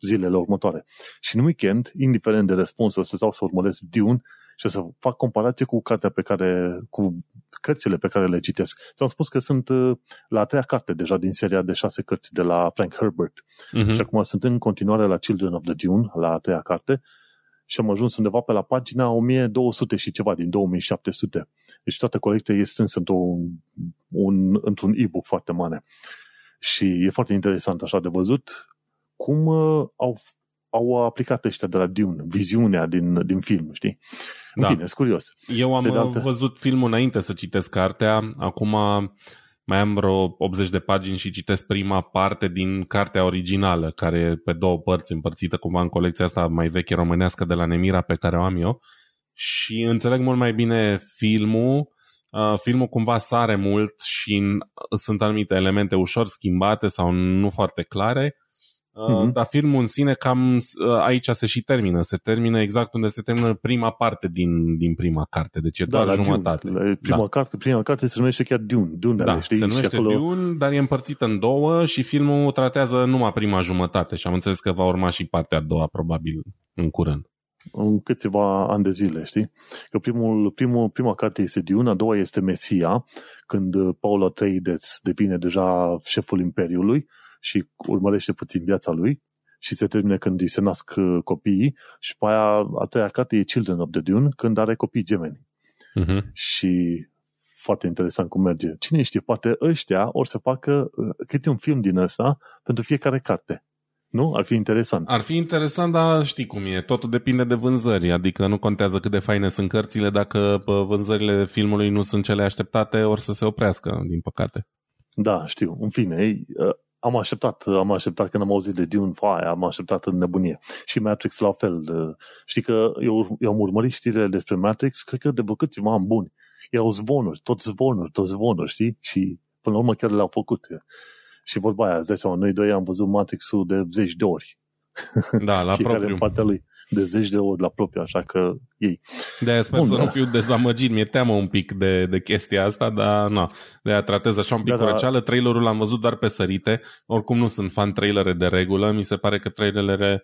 zilele următoare. Și în weekend, indiferent de răspuns, o să stau să urmăresc Dune și o să fac comparație cu cartea pe care, cu cărțile pe care le citesc. Ți-am spus că sunt uh, la a treia carte deja din seria de șase cărți de la Frank Herbert. Uh-huh. Și acum sunt în continuare la Children of the Dune, la a treia carte, și am ajuns undeva pe la pagina 1200 și ceva din 2700. Deci toată colecția este strânsă într-un, un, într-un e-book foarte mare. Și e foarte interesant așa de văzut cum uh, au, au aplicat ăștia de la Dune, viziunea din, din film, știi? În da. fine, sunt curios. Eu am altă... văzut filmul înainte să citesc cartea, acum mai am vreo 80 de pagini și citesc prima parte din cartea originală, care e pe două părți împărțită cumva în colecția asta mai veche românească de la Nemira pe care o am eu și înțeleg mult mai bine filmul. Uh, filmul cumva sare mult și sunt anumite elemente ușor schimbate sau nu foarte clare Uh-huh. Dar filmul în sine cam uh, aici se și termină. Se termină exact unde se termină prima parte din, din prima carte. Deci e da, doar jumătate. Dune. Prima, da. carte, prima carte se numește chiar Dune. Dune da, știi? se numește acolo... Dune, dar e împărțită în două și filmul tratează numai prima jumătate și am înțeles că va urma și partea a doua probabil în curând. În câteva ani de zile, știi? Că primul, primul, prima carte este Dune, a doua este Mesia, când Paul Atreides devine deja șeful Imperiului și urmărește puțin viața lui și se termine când îi se nasc uh, copiii și pe aia a treia carte e Children of the Dune când are copii gemeni. Uh-huh. Și foarte interesant cum merge. Cine știe, poate ăștia or să facă uh, câte un film din ăsta pentru fiecare carte. Nu? Ar fi interesant. Ar fi interesant, dar știi cum e. Totul depinde de vânzări. Adică nu contează cât de faine sunt cărțile dacă vânzările filmului nu sunt cele așteptate, ori să se oprească, din păcate. Da, știu. În fine, uh, am așteptat, am așteptat când am auzit de Dune Fire, am așteptat în nebunie. Și Matrix la fel. Știi că eu, eu am urmărit știrile despre Matrix, cred că de vă câțiva ani buni. Erau zvonuri, tot zvonuri, tot zvonuri, știi? Și până la urmă chiar le-au făcut. Și vorba aia, îți dai seama, noi doi am văzut Matrix-ul de zeci de ori. Da, la propriu. în partea lui de zeci de ori la propriu, așa că ei. De aia sper Bun, să da. nu fiu dezamăgit, mi-e teamă un pic de, de chestia asta, dar nu, de aia tratez așa un pic da, cu răceală. Da. Trailerul l-am văzut doar pe sărite, oricum nu sunt fan trailere de regulă, mi se pare că trailerele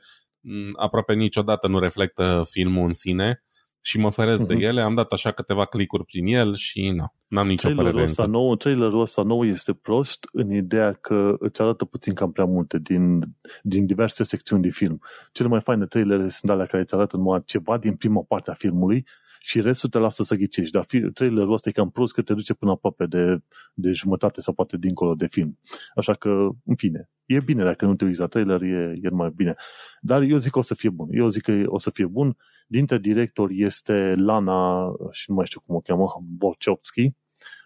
aproape niciodată nu reflectă filmul în sine și mă feresc uh-huh. de mhm. ele, am dat așa câteva clicuri prin el și nu, n-am nicio trailerul părere. Ăsta nou, trailerul ăsta nou este prost în ideea că îți arată puțin cam prea multe din, din diverse secțiuni de film. Cele mai faine trailere sunt alea care îți arată numai ceva din prima parte a filmului și restul te lasă să ghicești. Dar trailerul ăsta e cam prost că te duce până aproape de, de jumătate sau poate dincolo de film. Așa că, în fine, e bine dacă nu te uiți la trailer, e, e mai bine. Dar eu zic că o să fie bun. Eu zic că o să fie bun. Dintre director este Lana, și nu mai știu cum o cheamă, Borchovski,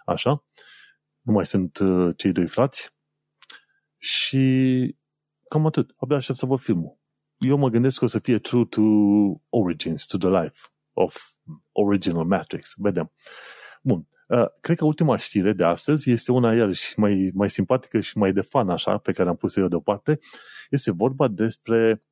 așa. Nu mai sunt uh, cei doi frați. Și cam atât. Abia aștept să văd filmul. Eu mă gândesc că o să fie true to origins, to the life of original Matrix. Vedem. Bun. Uh, cred că ultima știre de astăzi este una iarăși mai, mai simpatică și mai de fan așa, pe care am pus eu deoparte. Este vorba despre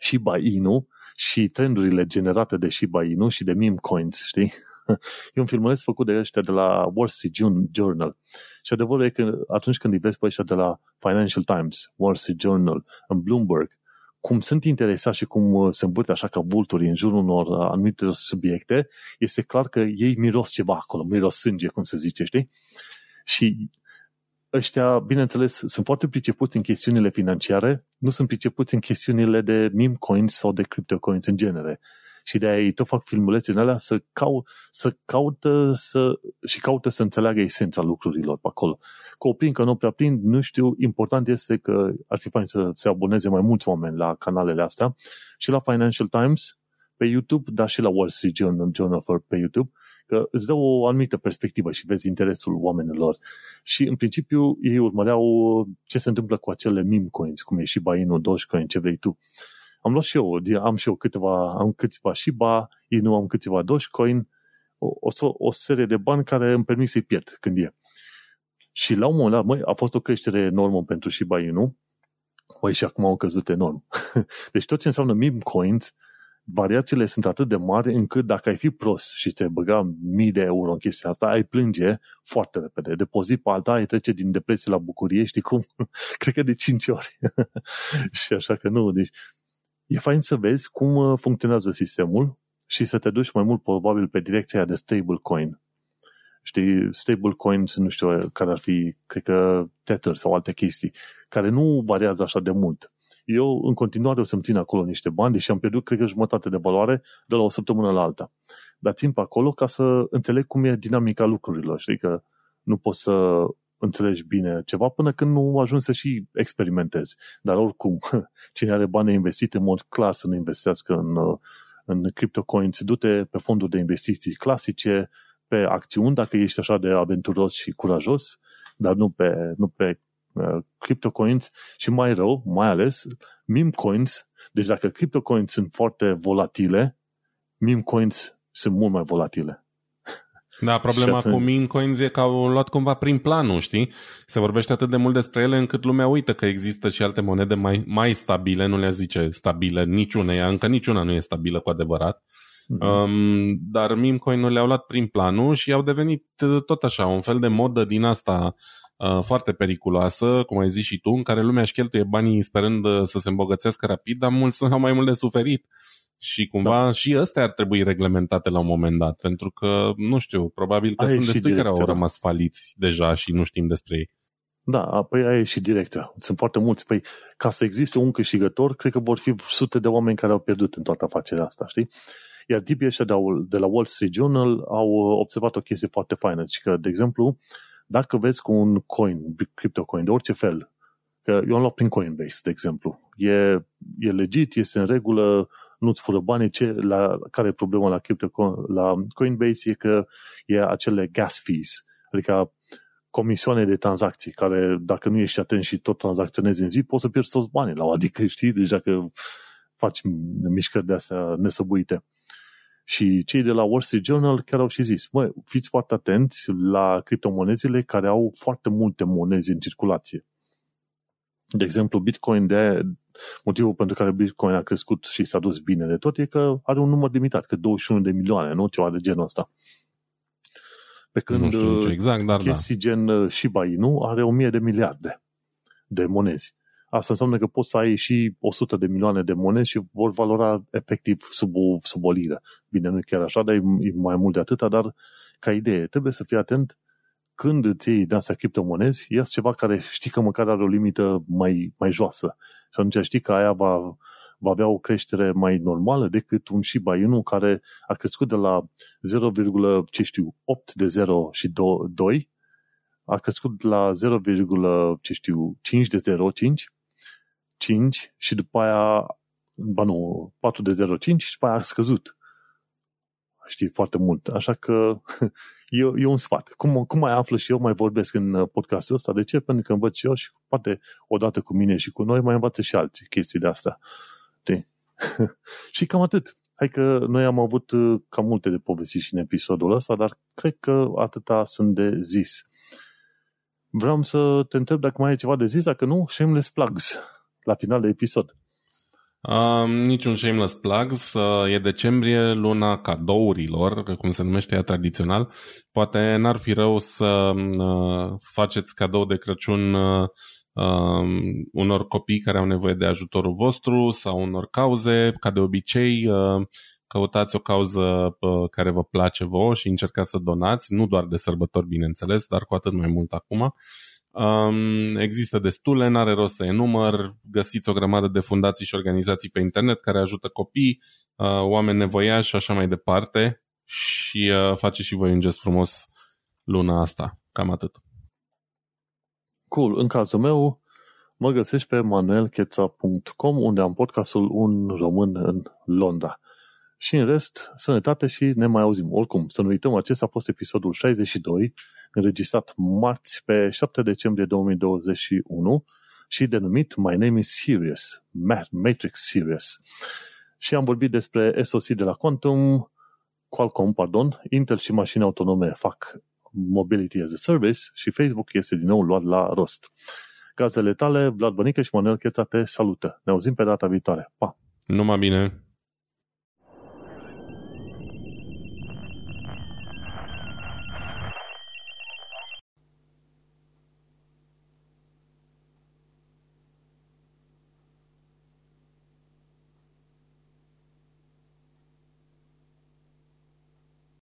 Shiba Inu și trendurile generate de Shiba Inu și de meme coins, știi? E un filmuleț făcut de ăștia de la Wall Street Journal. Și adevărul e că atunci când îi vezi pe ăștia de la Financial Times, Wall Street Journal, în Bloomberg, cum sunt interesați și cum uh, se învârte așa ca vulturi în jurul unor uh, anumite subiecte, este clar că ei miros ceva acolo, miros sânge, cum se zice, știi? Și ăștia, bineînțeles, sunt foarte pricepuți în chestiunile financiare, nu sunt pricepuți în chestiunile de meme coins sau de cryptocurrency în genere. Și de aia ei tot fac filmulețe în alea să, cau, să caută să, și caută să înțeleagă esența lucrurilor pe acolo. Că o prind, că nu prea prind, nu știu. Important este că ar fi fain să se aboneze mai mulți oameni la canalele astea și la Financial Times pe YouTube, dar și la Wall Street Journal, Journal for pe YouTube, că îți dă o anumită perspectivă și vezi interesul oamenilor. Și în principiu ei urmăreau ce se întâmplă cu acele meme coins, cum e și Bainu, Dogecoin, ce vrei tu. Am luat și eu, am și eu câteva, am câțiva Shiba, Inu, am câțiva Dogecoin, o, o, o serie de bani care îmi permit să-i pierd când e. Și la un moment dat, măi, a fost o creștere enormă pentru Shiba Inu, Măi, și acum au căzut enorm. deci tot ce înseamnă meme coins, variațiile sunt atât de mari încât dacă ai fi prost și ți-ai băga mii de euro în chestia asta, ai plânge foarte repede. De pe zi pe alta ai trece din depresie la bucurie, știi cum? Cred că de 5 ori. și așa că nu, deci e fain să vezi cum uh, funcționează sistemul și să te duci mai mult probabil pe direcția de stablecoin. Știi, stablecoins, nu știu care ar fi, cred că Tether sau alte chestii, care nu variază așa de mult eu în continuare o să-mi țin acolo niște bani, deși am pierdut, cred că, jumătate de valoare de la o săptămână la alta. Dar țin pe acolo ca să înțeleg cum e dinamica lucrurilor. Știi că nu poți să înțelegi bine ceva până când nu ajungi să și experimentezi. Dar oricum, cine are bani investite, în mod clar să nu investească în, în cryptocoins, du-te pe fonduri de investiții clasice, pe acțiuni, dacă ești așa de aventuros și curajos, dar nu pe, nu pe Uh, cryptocoins și mai rău, mai ales meme coins. Deci dacă cryptocoins sunt foarte volatile, meme coins sunt mult mai volatile. Da, problema atunci... cu meme coins e că au luat cumva prin planul, știi? Se vorbește atât de mult despre ele încât lumea uită că există și alte monede mai, mai stabile, nu le zice stabile, niciuna, încă niciuna nu e stabilă cu adevărat. Mm-hmm. Um, dar meme coin le-au luat prin planul și au devenit uh, tot așa, un fel de modă din asta uh, foarte periculoasă, cum ai zis și tu, în care lumea își cheltuie banii sperând uh, să se îmbogățească rapid, dar mulți au mai mult de suferit. Și cumva da. și ăstea ar trebui reglementate la un moment dat, pentru că, nu știu, probabil că Aia sunt destui care au rămas faliți deja și nu știm despre ei. Da, apoi aia e și direcția. Sunt foarte mulți. Păi, ca să existe un câștigător, cred că vor fi sute de oameni care au pierdut în toată afacerea asta, știi? Iar tipii ăștia de la Wall Street Journal au observat o chestie foarte faină. Deci că, de exemplu, dacă vezi cu un coin, cryptocoin, de orice fel, că eu am luat prin Coinbase, de exemplu, e, e legit, este în regulă, nu-ți fură banii, ce, la, care e problema la, crypto, la Coinbase e că e acele gas fees, adică comisioane de tranzacții, care dacă nu ești atent și tot tranzacționezi în zi, poți să pierzi toți banii la o, adică știi, deci dacă faci mișcări de astea nesăbuite. Și cei de la Wall Street Journal chiar au și zis, mă, fiți foarte atenți la criptomonezile care au foarte multe monezi în circulație. De exemplu, Bitcoin de motivul pentru care Bitcoin a crescut și s-a dus bine de tot e că are un număr limitat, că 21 de milioane, nu? Ceva de genul ăsta. Pe când nu știu exact, dar chestii da. gen uh, Shiba Inu are 1000 de miliarde de monezi. Asta înseamnă că poți să ai și 100 de milioane de monezi și vor valora efectiv sub o, sub o liră. Bine, nu chiar așa, dar e, e mai mult de atâta, dar ca idee, trebuie să fii atent când îți iei de astea criptomonezi, ia ceva care știi că măcar are o limită mai, mai joasă. Și atunci știi că aia va, va avea o creștere mai normală decât un Shiba Inu care a crescut de la 0,8 de 0 și 2, a crescut la 0,5 de 0,5 5 și după aia, ba nu, 4 de 0,5 și după aia a scăzut. Știi, foarte mult. Așa că e, e un sfat. Cum, cum mai află și eu, mai vorbesc în uh, podcastul ăsta. De ce? Pentru că învăț și eu și poate odată cu mine și cu noi mai învață și alții chestii de astea. Știi? și cam atât. Hai că noi am avut uh, cam multe de povesti și în episodul ăsta, dar cred că atâta sunt de zis. Vreau să te întreb dacă mai ai ceva de zis, dacă nu, shameless plugs la final de episod. Um, niciun shameless plugs. Uh, e decembrie, luna cadourilor, cum se numește ea tradițional. Poate n-ar fi rău să uh, faceți cadou de Crăciun uh, um, unor copii care au nevoie de ajutorul vostru sau unor cauze. Ca de obicei, uh, căutați o cauză uh, care vă place vouă și încercați să donați, nu doar de sărbători, bineînțeles, dar cu atât mai mult acum. Um, există destule, n-are rost să enumăr, găsiți o grămadă de fundații și organizații pe internet care ajută copii, uh, oameni nevoiași și așa mai departe și uh, face și voi un gest frumos luna asta. Cam atât. Cool. În cazul meu, mă găsești pe manuelcheța.com unde am podcastul Un Român în Londra. Și în rest, sănătate și ne mai auzim. Oricum, să nu uităm, acesta a fost episodul 62 înregistrat marți pe 7 decembrie 2021 și denumit My Name is Serious, Matrix Serious. Și am vorbit despre SoC de la Quantum, Qualcomm, pardon, Intel și mașini autonome fac Mobility as a Service și Facebook este din nou luat la rost. Gazele tale, Vlad Bănică și Manuel Cheța te salută. Ne auzim pe data viitoare. Pa! Numai bine!